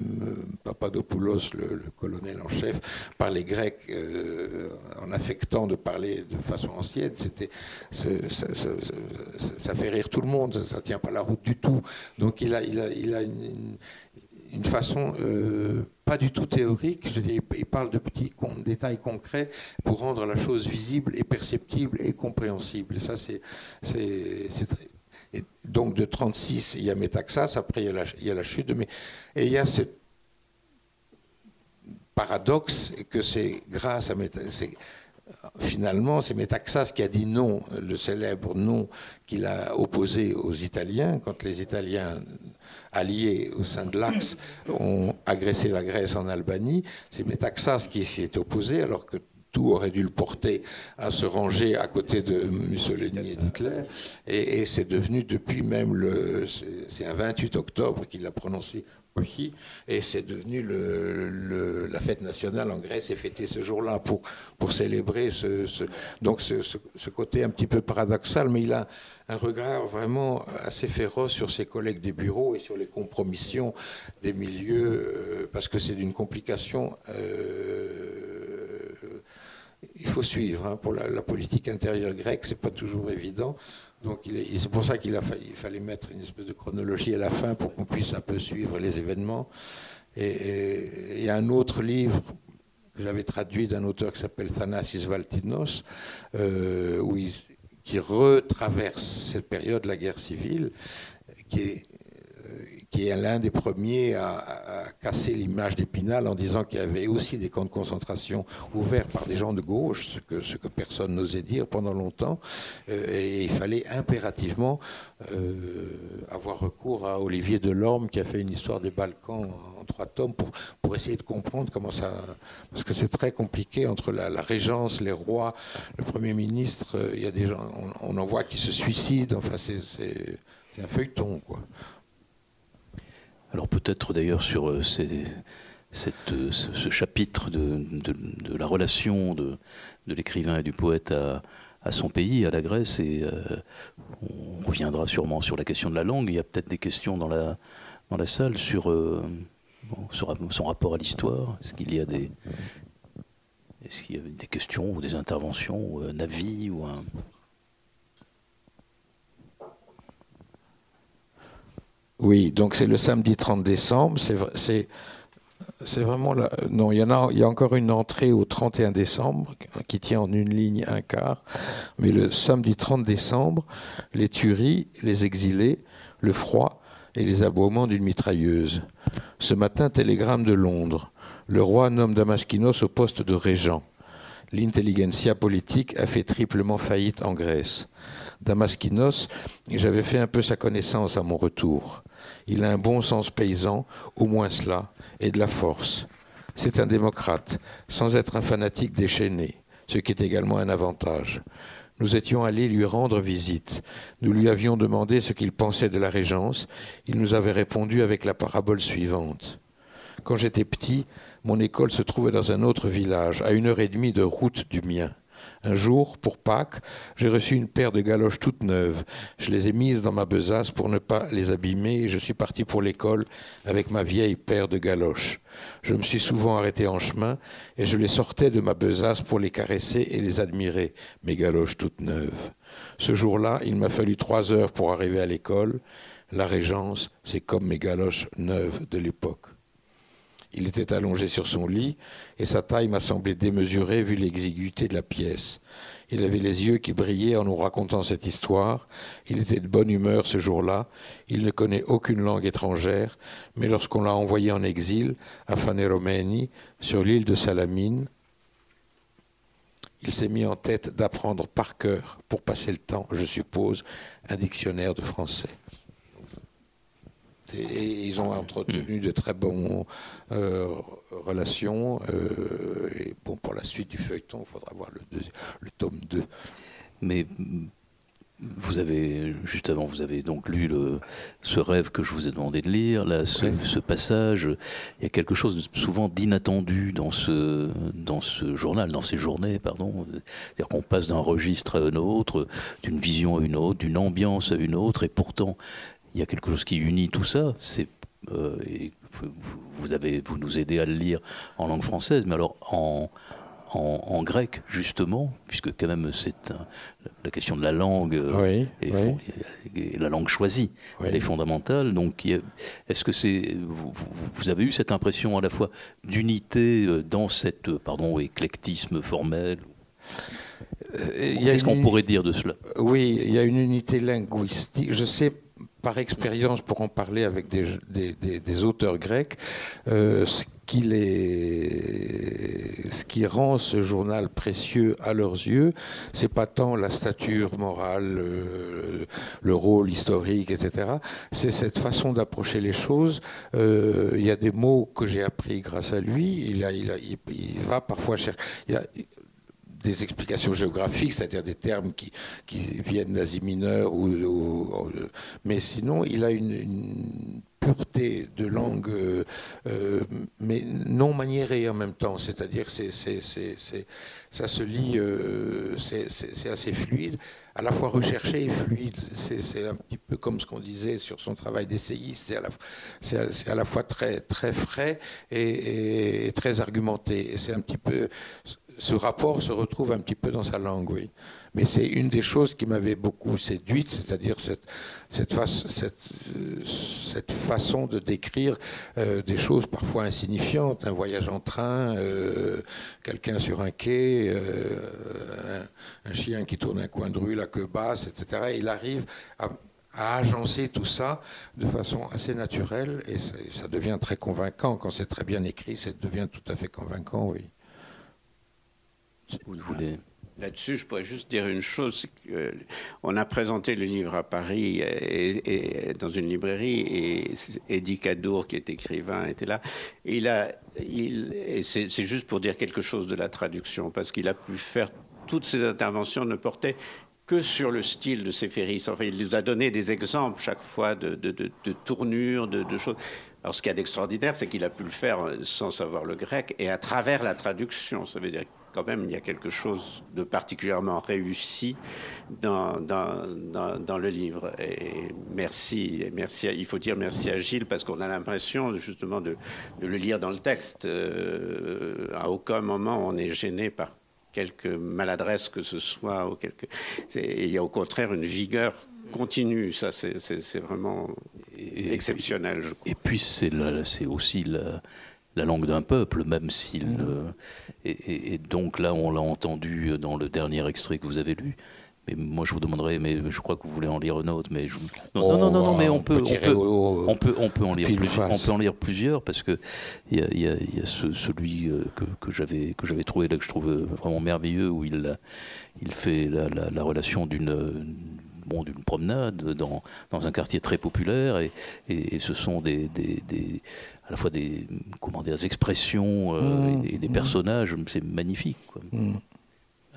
Speaker 4: Papadopoulos, le, colonel en chef, parlait grec euh, en affectant de parler de façon ancienne, c'était ça, fait rire tout le monde, ça ne tient pas la route du tout. Donc il a, il a, il a une, une façon euh, pas du tout théorique, je il parle de petits détails concrets pour rendre la chose visible et perceptible et compréhensible. Et ça, c'est, donc de 36, il y a Métaxas, après il y a la, chute de mais et il y a ce paradoxe que c'est grâce à Métaxas, finalement, c'est Métaxas qui a dit non, le célèbre non qu'il a opposé aux Italiens, quand les Italiens alliés au sein de l'Axe ont agressé la Grèce en Albanie. C'est Métaxas qui s'y est opposé, alors que tout aurait dû le porter à se ranger à côté de Mussolini et d'Hitler. Et, c'est devenu depuis même le. C'est un 28 octobre qu'il a prononcé et c'est devenu la fête nationale en Grèce est fêtée ce jour-là pour, pour célébrer ce, donc ce, côté un petit peu paradoxal, mais il a un regard vraiment assez féroce sur ses collègues des bureaux et sur les compromissions des milieux, euh, parce que c'est d'une complication. Euh, il faut suivre. Hein, pour la, politique intérieure grecque, c'est pas toujours évident. Donc c'est pour ça qu'il fallait mettre une espèce de chronologie à la fin pour qu'on puisse un peu suivre les événements. Et il y a un autre livre que j'avais traduit d'un auteur qui s'appelle Thanasis Valtinos, euh, où il, qui retraverse cette période de la guerre civile, qui est, qui est l'un des premiers à, casser l'image d'Épinal en disant qu'il y avait aussi des camps de concentration ouverts par des gens de gauche, ce que, personne n'osait dire pendant longtemps, euh, et il fallait impérativement euh, avoir recours à Olivier Delorme qui a fait une histoire des Balkans en trois tomes pour, essayer de comprendre comment ça... Parce que c'est très compliqué entre la, régence, les rois, le Premier ministre, euh, il y a des gens, on, en voit qui se suicident, enfin c'est un feuilleton quoi.
Speaker 2: Alors peut-être d'ailleurs sur euh, cette, ce, chapitre de, la relation de, l'écrivain et du poète à, son pays, à la Grèce, et on reviendra sûrement sur la question de la langue. Il y a peut-être des questions dans la, dans la salle sur son rapport à l'histoire Est-ce qu'il y a des, est-ce qu'il y a des questions ou des interventions, ou un avis ou un...
Speaker 4: Oui, donc c'est le samedi 30 décembre. C'est vraiment là. Non, il y en a. Il y a encore une entrée au 31 décembre qui tient en une ligne un quart. Mais le samedi 30 décembre, les tueries, les exilés, le froid et les aboiements d'une mitrailleuse. Ce matin, télégramme de Londres. Le roi nomme Damaskinos au poste de régent. L'intelligentsia politique a fait triplement faillite en Grèce. Damaskinos, j'avais fait un peu sa connaissance à mon retour. Il a un bon sens paysan, au moins cela, et de la force. C'est un démocrate, sans être un fanatique déchaîné, ce qui est également un avantage. Nous étions allés lui rendre visite. Nous lui avions demandé ce qu'il pensait de la Régence. Il nous avait répondu avec la parabole suivante. Quand j'étais petit, mon école se trouvait dans un autre village, à une heure et demie de route du mien. Un jour, pour Pâques, j'ai reçu une paire de galoches toutes neuves. Je les ai mises dans ma besace pour ne pas les abîmer et je suis parti pour l'école avec ma vieille paire de galoches. Je me suis souvent arrêté en chemin et je les sortais de ma besace pour les caresser et les admirer, mes galoches toutes neuves. Ce jour-là, il m'a fallu trois heures pour arriver à l'école. La Régence, c'est comme mes galoches neuves de l'époque. Il était allongé sur son lit et sa taille m'a semblé démesurée vu l'exiguïté de la pièce. Il avait les yeux qui brillaient en nous racontant cette histoire. Il était de bonne humeur ce jour-là. Il ne connaît aucune langue étrangère, mais lorsqu'on l'a envoyé en exil à Faneromeni, sur l'île de Salamine, il s'est mis en tête d'apprendre par cœur, pour passer le temps, je suppose, un dictionnaire de français et ils ont entretenu de très bonnes euh, relations. Euh, et bon, pour la suite du feuilleton, il faudra voir le, le tome 2.
Speaker 2: Mais vous avez, juste avant, vous avez donc lu le, ce rêve que je vous ai demandé de lire, là, ce, passage. Il y a quelque chose de, souvent d'inattendu dans ce, dans ce journal, dans ces journées, pardon. C'est-à-dire qu'on passe d'un registre à un autre, d'une vision à une autre, d'une ambiance à une autre, et pourtant, il y a quelque chose qui unit tout ça. C'est euh, vous, avez, vous nous aidez à le lire en langue française, mais alors en, en, grec, justement, puisque quand même c'est la question de la langue
Speaker 4: euh,
Speaker 2: et, la langue choisie, elle est fondamentale. Donc, est-ce que c'est vous, avez eu cette impression à la fois d'unité euh, dans cette pardon éclectisme formel Qu'est-ce qu'on pourrait dire de cela?
Speaker 4: Oui, il y a une unité linguistique. Je sais par expérience, pour en parler avec des, auteurs grecs, euh, ce, qui rend ce journal précieux à leurs yeux, c'est pas tant la stature morale, euh, le rôle historique, etc. C'est cette façon d'approcher les choses. Euh, il y a des mots que j'ai appris grâce à lui. Il, va parfois chercher des explications géographiques, c'est-à-dire des termes qui, viennent d'Asie mineure, ou, mais sinon, il a une, pureté de langue, euh, euh, mais non maniérée en même temps. C'est-à-dire, c'est, ça se lit, euh, c'est, assez fluide, à la fois recherché et fluide. C'est, un petit peu comme ce qu'on disait sur son travail d'essayiste. C'est à, la, à la fois très, très frais et, et très argumenté. Et c'est un petit peu ce rapport se retrouve un petit peu dans sa langue, oui. Mais c'est une des choses qui m'avait beaucoup séduite, c'est-à-dire cette, façon de décrire euh, des choses parfois insignifiantes, un voyage en train, euh, quelqu'un sur un quai, euh, un, chien qui tourne un coin de rue, la queue basse, etc. il arrive à, agencer tout ça de façon assez naturelle et ça devient très convaincant. Quand c'est très bien écrit, ça devient tout à fait convaincant, oui.
Speaker 3: Là-dessus, je pourrais juste dire une chose. Euh, on a présenté le livre à Paris et, dans une librairie et Eddie Cadour, qui est écrivain, était là. il a, il, et c'est juste pour dire quelque chose de la traduction, parce qu'il a pu faire toutes ses interventions ne portaient que sur le style de Séphéris. Enfin, il nous a donné des exemples chaque fois de, de, de, de tournures, de, choses. Alors, ce qu'il y a d'extraordinaire, c'est qu'il a pu le faire sans savoir le grec et à travers la traduction. Ça veut dire quand même, il y a quelque chose de particulièrement réussi dans, dans, le livre. Et merci, merci il faut dire merci à Gilles parce qu'on a l'impression justement de, le lire dans le texte. Euh, à aucun moment on est gêné par quelque maladresse que ce soit. Ou quelque... Il y a au contraire une vigueur continue. Ça, c'est vraiment exceptionnel. Je
Speaker 2: crois. Et puis c'est aussi la la langue d'un peuple, même s'il. Mm. et, donc là, on l'a entendu dans le dernier extrait que vous avez lu. Mais moi, je vous demanderais, mais je crois que vous voulez en lire un autre, mais non, non, non, non, mais on peut, on peut, on peut, on peut, en lire plusieurs, on peut en lire plusieurs parce que il y a, y a, y a ce, celui euh, que, que j'avais que j'avais trouvé là que je trouve vraiment merveilleux où il il fait la, la, la relation d'une bon, d'une promenade dans, dans, un quartier très populaire et, et, ce sont des, des, des, à la fois des comment dire, des expressions euh, mmh, et, des mmh. personnages, c'est magnifique. Quoi. Mmh.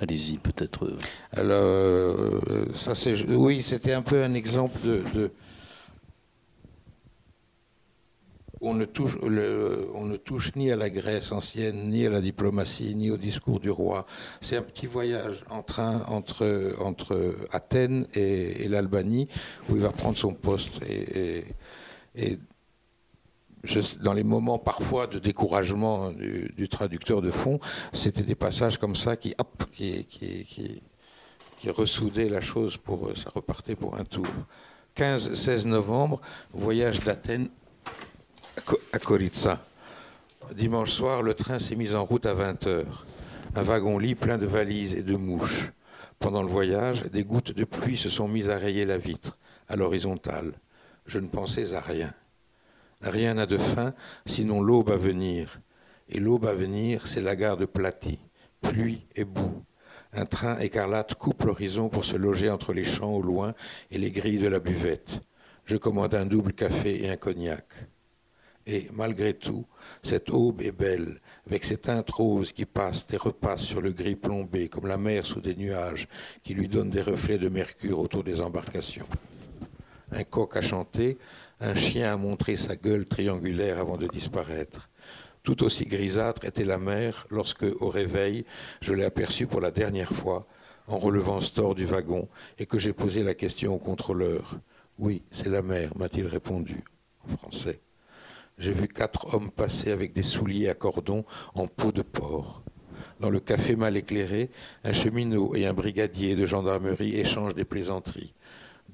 Speaker 2: Allez-y, peut-être. Euh.
Speaker 4: Alors, euh, ça c'est, oui, c'était un peu un exemple de, on ne, touche, le, on ne touche ni à la Grèce ancienne, ni à la diplomatie, ni au discours du roi. C'est un petit voyage en train entre, entre Athènes et, l'Albanie, où il va prendre son poste. Et, et dans les moments parfois de découragement du, traducteur de fond, c'était des passages comme ça qui, ressoudaient la chose pour ça repartait pour un tour. 15-16 novembre, voyage d'Athènes à Koritsa. Dimanche soir, le train s'est mis en route à 20h. Un wagon-lit plein de valises et de mouches. Pendant le voyage, des gouttes de pluie se sont mises à rayer la vitre, à l'horizontale. Je ne pensais à rien. Rien n'a de fin, sinon l'aube à venir. Et l'aube à venir, c'est la gare de Platy, pluie et boue. Un train écarlate coupe l'horizon pour se loger entre les champs au loin et les grilles de la buvette. Je commande un double café et un cognac. Et malgré tout, cette aube est belle, avec ses teintes roses qui passent et repassent sur le gris plombé, comme la mer sous des nuages, qui lui donnent des reflets de mercure autour des embarcations. Un coq a chanté, un chien a montré sa gueule triangulaire avant de disparaître. Tout aussi grisâtre était la mer lorsque, au réveil, je l'ai aperçue pour la dernière fois en relevant store du wagon et que j'ai posé la question au contrôleur. Oui, c'est la mer, m'a-t-il répondu en français. J'ai vu quatre hommes passer avec des souliers à cordon en peau de porc. Dans le café mal éclairé, un cheminot et un brigadier de gendarmerie échangent des plaisanteries.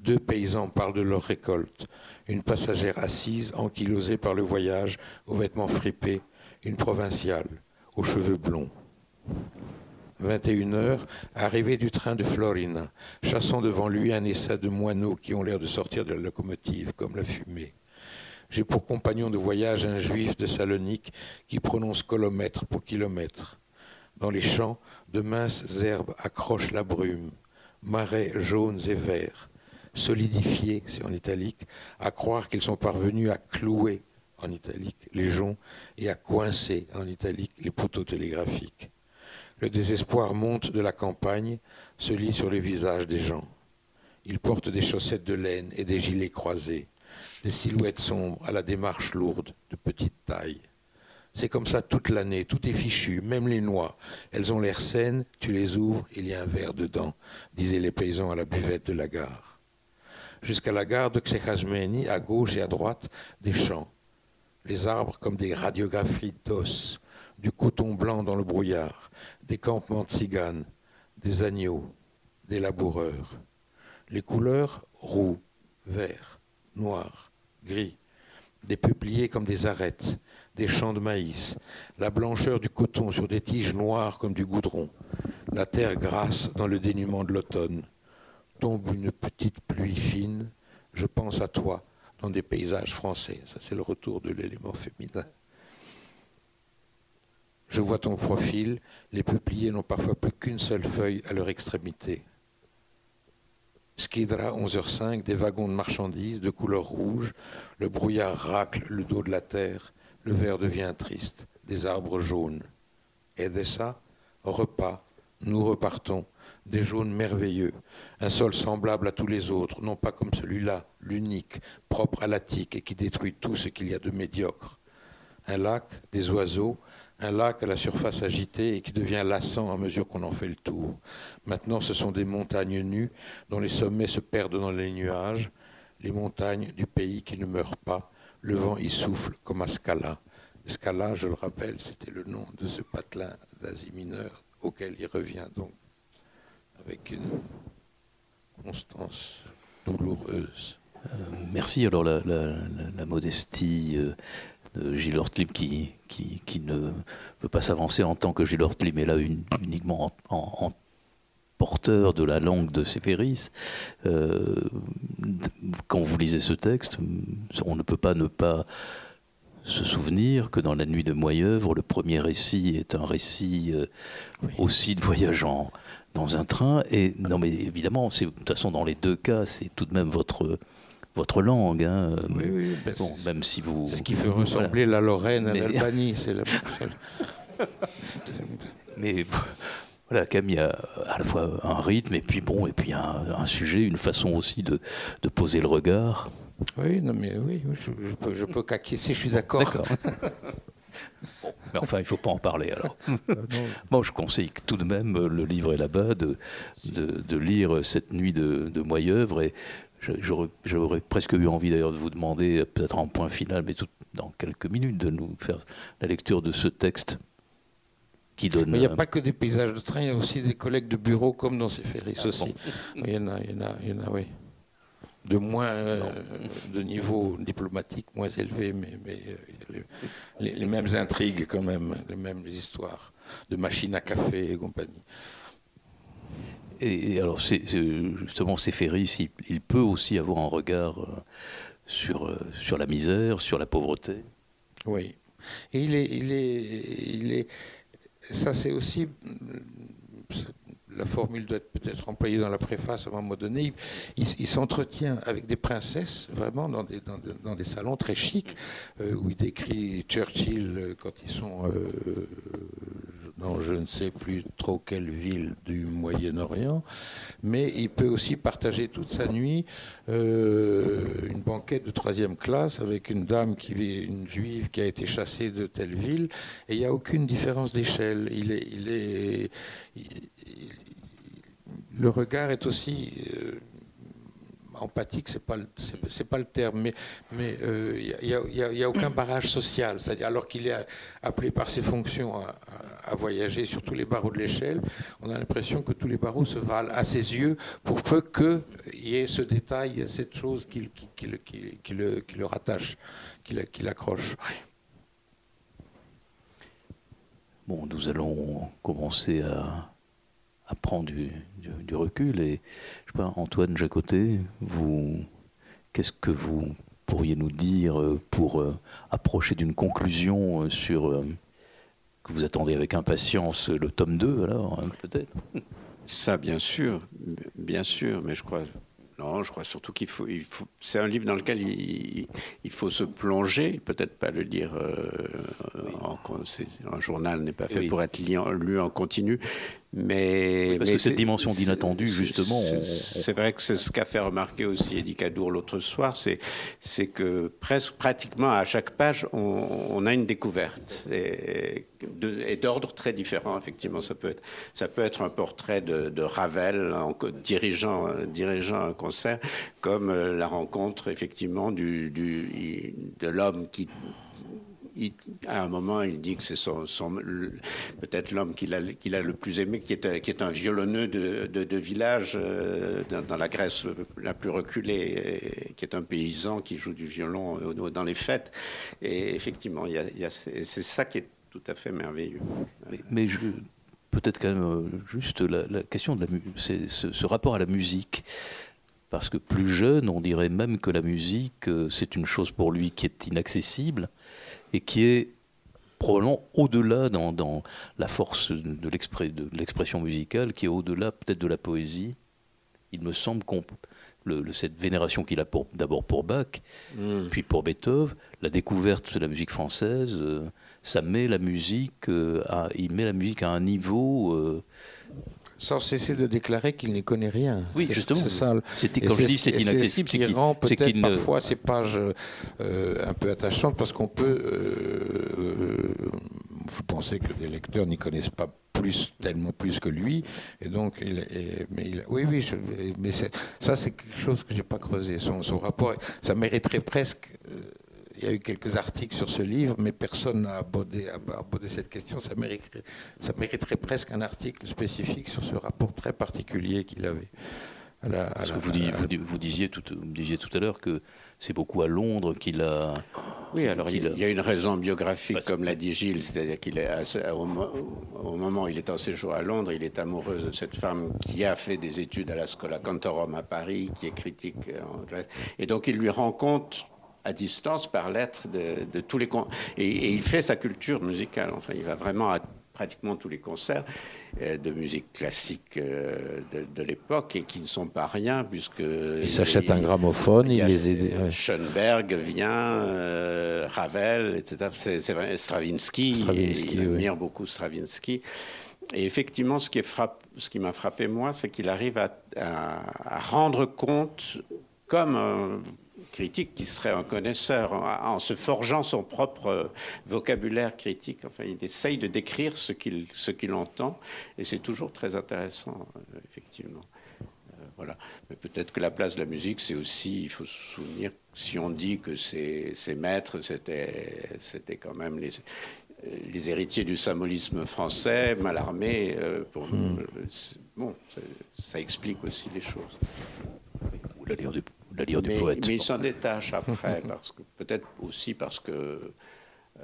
Speaker 4: Deux paysans parlent de leur récolte une passagère assise, ankylosée par le voyage, aux vêtements fripés, une provinciale, aux cheveux blonds. 21 heures, arrivée du train de Florina, chassant devant lui un essai de moineaux qui ont l'air de sortir de la locomotive, comme la fumée. J'ai pour compagnon de voyage un juif de Salonique qui prononce kilomètre pour kilomètre. Dans les champs, de minces herbes accrochent la brume, marais jaunes et verts solidifiés, c'est en italique, à croire qu'ils sont parvenus à clouer en italique les joncs et à coincer en italique les poteaux télégraphiques. Le désespoir monte de la campagne, se lit sur les visages des gens. Ils portent des chaussettes de laine et des gilets croisés, des silhouettes sombres à la démarche lourde, de petite taille. C'est comme ça toute l'année, tout est fichu, même les noix. Elles ont l'air saines, tu les ouvres, il y a un verre dedans, disaient les paysans à la buvette de la gare jusqu'à la gare de Xehajmeni, à gauche et à droite, des champs. Les arbres comme des radiographies d'os, du coton blanc dans le brouillard, des campements de tziganes, des agneaux, des laboureurs. Les couleurs roux, vert, noir, gris, des peupliers comme des arêtes, des champs de maïs, la blancheur du coton sur des tiges noires comme du goudron, la terre grasse dans le dénuement de l'automne, tombe une petite pluie fine, je pense à toi dans des paysages français. Ça, c'est le retour de l'élément féminin. Je vois ton profil, les peupliers n'ont parfois plus qu'une seule feuille à leur extrémité. Skidra, 11h05, des wagons de marchandises de couleur rouge, le brouillard racle le dos de la terre, le vert devient triste, des arbres jaunes. Et repas, nous repartons, des jaunes merveilleux, un sol semblable à tous les autres, non pas comme celui-là, l'unique, propre à l'Attique et qui détruit tout ce qu'il y a de médiocre. Un lac, des oiseaux, un lac à la surface agitée et qui devient lassant à mesure qu'on en fait le tour. Maintenant, ce sont des montagnes nues dont les sommets se perdent dans les nuages, les montagnes du pays qui ne meurt pas. Le vent y souffle comme à Scala. Scala, je le rappelle, c'était le nom de ce patelin d'Asie mineure auquel il revient donc avec une constance douloureuse.
Speaker 2: Euh, merci. Alors la, modestie euh, Gilles Hortlim qui, qui, ne veut pas s'avancer en tant que Gilles Hortlim, mais là uniquement en, porteur de la langue de Séphéris. Euh, quand vous lisez ce texte, on ne peut pas ne pas se souvenir que dans la nuit de Moyeuvre, le premier récit est un récit euh, aussi de voyageant dans un train. Et non, mais évidemment, de toute façon, dans les deux cas, c'est tout de même votre votre langue. Hein.
Speaker 4: Oui, oui.
Speaker 2: Ben, bon, même si vous.
Speaker 4: C'est ce qui fait ressembler la Lorraine à l'Albanie. C'est la... <laughs>
Speaker 2: mais voilà, Camille a à la fois un rythme et puis bon, et puis un, sujet, une façon aussi de, de, poser le regard.
Speaker 4: Oui, non, mais oui, je, je peux, je peux je suis d'accord. D'accord. <laughs>
Speaker 2: mais enfin, il ne faut pas en parler alors. <laughs> Euh, Moi, je conseille tout de même, le livre est là-bas, de, de, lire cette nuit de, de Moyeuvre. Et j'aurais presque eu envie d'ailleurs de vous demander, peut-être en point final, mais tout, dans quelques minutes, de nous faire la lecture de ce texte qui donne.
Speaker 4: Mais il n'y a pas que des paysages de train, il y a aussi des collègues de bureau comme dans ces ferries ah, aussi. Il y en a, il y en a, il y en a, oui de moins euh, de niveau diplomatique moins élevé, mais, mais euh, les, mêmes intrigues quand même, les mêmes histoires de machines à café et compagnie.
Speaker 2: Et, alors, justement, ferries, il, il, peut aussi avoir un regard euh, sur, sur la misère, sur la pauvreté?
Speaker 4: Oui. Et il est, il est, il est ça c'est aussi la formule doit être peut-être employée dans la préface à un moment donné, il, s'entretient avec des princesses, vraiment dans des, salons très chics, euh, où il décrit Churchill euh, quand ils sont euh, dans je ne sais plus trop quelle ville du Moyen-Orient, mais il peut aussi partager toute sa nuit une banquette de troisième classe avec une dame qui vit, une juive qui a été chassée de telle ville, et il n'y a aucune différence d'échelle. Il est, il est, le regard est aussi euh, empathique, c'est pas c'est pas le terme, mais mais il euh, n'y a, aucun <coughs> barrage social, c'est-à-dire alors qu'il est appelé par ses fonctions à, voyager sur tous les barreaux de l'échelle, on a l'impression que tous les barreaux se valent à ses yeux pour peu qu'il y ait ce détail, cette chose qui, qui, qui, le, qui le, rattache, qui l'accroche.
Speaker 2: Bon, nous allons commencer à à prendre du, recul. Et je sais pas, Antoine Jacoté, vous, qu'est-ce que vous pourriez nous dire euh, pour euh, approcher d'une conclusion euh, sur que vous attendez avec impatience le tome 2 alors hein, peut-être?
Speaker 3: Ça bien sûr, bien sûr, mais je crois non, je crois surtout qu'il faut, c'est un livre dans lequel il, il faut se plonger, peut-être pas le lire, un journal n'est pas fait pour être lu en continu, mais,
Speaker 2: parce que cette dimension d'inattendu, justement.
Speaker 3: C'est vrai que c'est ce qu'a fait remarquer aussi Eddie Cadour l'autre soir, c'est que presque, pratiquement à chaque page, on, a une découverte et, d'ordre très différent, effectivement. Ça peut être, ça peut être un portrait de, Ravel en, dirigeant, dirigeant un concert, comme euh, la rencontre, effectivement, du, du de l'homme qui à un moment, il dit que c'est son, peut-être l'homme qu'il a, le plus aimé, qui est, un violonneux de, village euh, dans, la Grèce la plus reculée, qui est un paysan qui joue du violon dans les fêtes. Et effectivement, c'est ça qui est tout à fait merveilleux.
Speaker 2: Mais, peut-être quand même euh, juste la, question de ce, rapport à la musique. Parce que plus jeune, on dirait même que la musique, euh, c'est une chose pour lui qui est inaccessible et qui est probablement au-delà dans, la force de l'expression musicale, qui est au-delà peut-être de la poésie. Il me semble qu'on cette vénération qu'il a d'abord pour Bach, hmm. puis pour Beethoven, la découverte de la musique française, euh, ça met la musique, euh, à, il met la musique à un niveau euh,
Speaker 4: sans cesser de déclarer qu'il n'y connaît rien.
Speaker 2: Oui, justement. C'est ça. quand je dis c'est inaccessible,
Speaker 4: c'est qui rend peut-être parfois ces pages euh, un peu attachantes parce qu'on peut euh, vous pensez que des lecteurs n'y connaissent pas plus tellement plus que lui et donc il, mais il, oui oui mais ça c'est quelque chose que j'ai pas creusé son, son rapport ça mériterait presque euh, il y a eu quelques articles sur ce livre, mais personne n'a abordé, abordé, cette question. Ça mériterait, ça mériterait presque un article spécifique sur ce rapport très particulier qu'il avait
Speaker 2: Parce que vous, vous, disiez tout, vous disiez tout à l'heure que c'est beaucoup à Londres qu'il a.
Speaker 3: Oui, alors il, y a une raison biographique, comme l'a dit Gilles, c'est-à-dire qu'il est, au, moment où il est en séjour à Londres, il est amoureux de cette femme qui a fait des études à la Scola Cantorum à Paris, qui est critique anglaise, et donc il lui rend compte à distance par lettre de, tous les et, et, il fait sa culture musicale. Enfin, il va vraiment à pratiquement tous les concerts euh, de musique classique euh, de, l'époque et qui ne sont pas rien puisque
Speaker 5: il s'achète un gramophone, il, les aide.
Speaker 3: Schoenberg vient, euh, Ravel, etc. C'est Stravinsky, Stravinsky il admire beaucoup Stravinsky. Et effectivement, ce qui, est ce qui m'a frappé moi, c'est qu'il arrive à, à, rendre compte comme critique qui serait un connaisseur en, se forgeant son propre euh, vocabulaire critique. Enfin, il essaye de décrire ce qu'il ce qu'il entend et c'est toujours très intéressant, euh, effectivement. Euh, voilà. Mais peut-être que la place de la musique, c'est aussi, il faut se souvenir, si on dit que ces, maîtres, c'était, c'était quand même les, les héritiers du symbolisme français, mal armés, pour hmm. bon, ça, explique aussi les choses.
Speaker 2: Du mais,
Speaker 3: il s'en détache après, <laughs> parce que peut-être aussi parce que euh,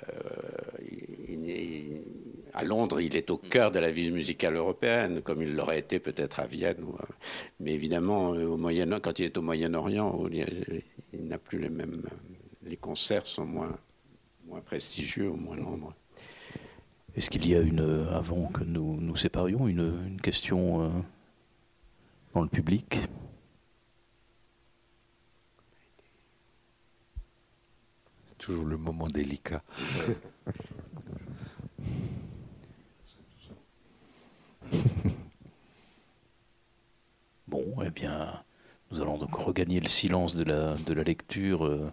Speaker 3: à Londres, il est au cœur de la vie musicale européenne, comme il l'aurait été peut-être à Vienne. Euh, mais évidemment, au Moyen, quand il est au Moyen-Orient, il, n'a plus les mêmes. Les concerts sont moins, moins prestigieux, au moins nombreux.
Speaker 2: Est-ce qu'il y a une, avant que nous nous séparions, une, une question euh, dans le public?
Speaker 5: Toujours le moment délicat. <laughs>
Speaker 2: bon, eh bien, nous allons donc regagner le silence de la, de la lecture. Euh,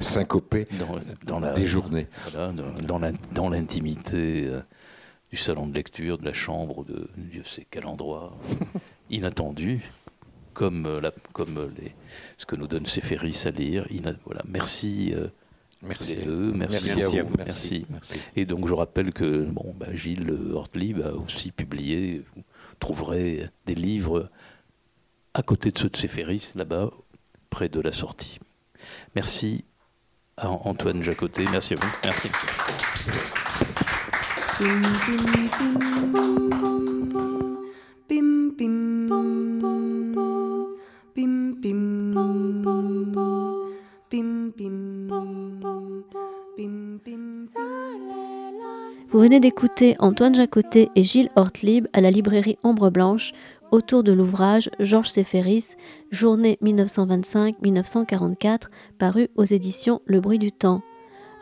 Speaker 5: Syncopé dans, la, des journées.
Speaker 2: dans l'intimité euh, du salon de lecture, de la chambre, de Dieu sait quel endroit <laughs> inattendu comme, euh, la, comme les, ce que nous donne Séphéris à lire. voilà, merci.
Speaker 5: Merci.
Speaker 2: Merci, à vous. Merci. Et donc je rappelle que bon, bah, Gilles Hortlib a aussi publié, vous trouverez des livres à côté de ceux de Séphéris, là-bas, près de la sortie. Merci à Antoine Jacoté. Merci à vous. Merci.
Speaker 1: Vous venez d'écouter Antoine Jacotet et Gilles Hortlib à la librairie Ombre Blanche autour de l'ouvrage Georges Séphéris, Journée 1925-1944, paru aux éditions Le Bruit du Temps.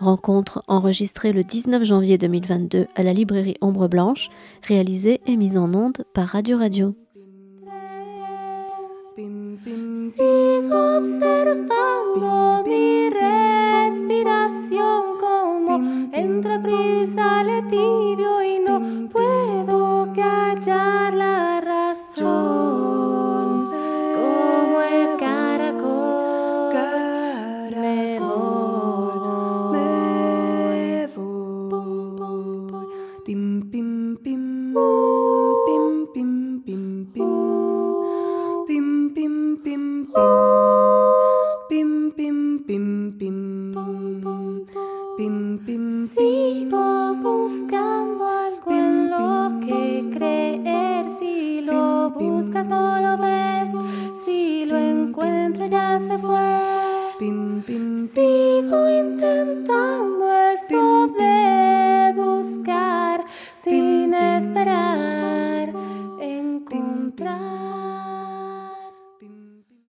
Speaker 1: Rencontre enregistrée le 19 janvier 2022 à la librairie Ombre Blanche, réalisée et mise en onde par Radio Radio. Sigo observando mi respiración como entra prisa le tibio y no puedo callar la razón. Bim, bim, bim, Sigo buscando algo en lo que creer. Si lo buscas, no lo ves. Si lo encuentro, ya se fue. Sigo intentando eso de buscar sin esperar encontrar.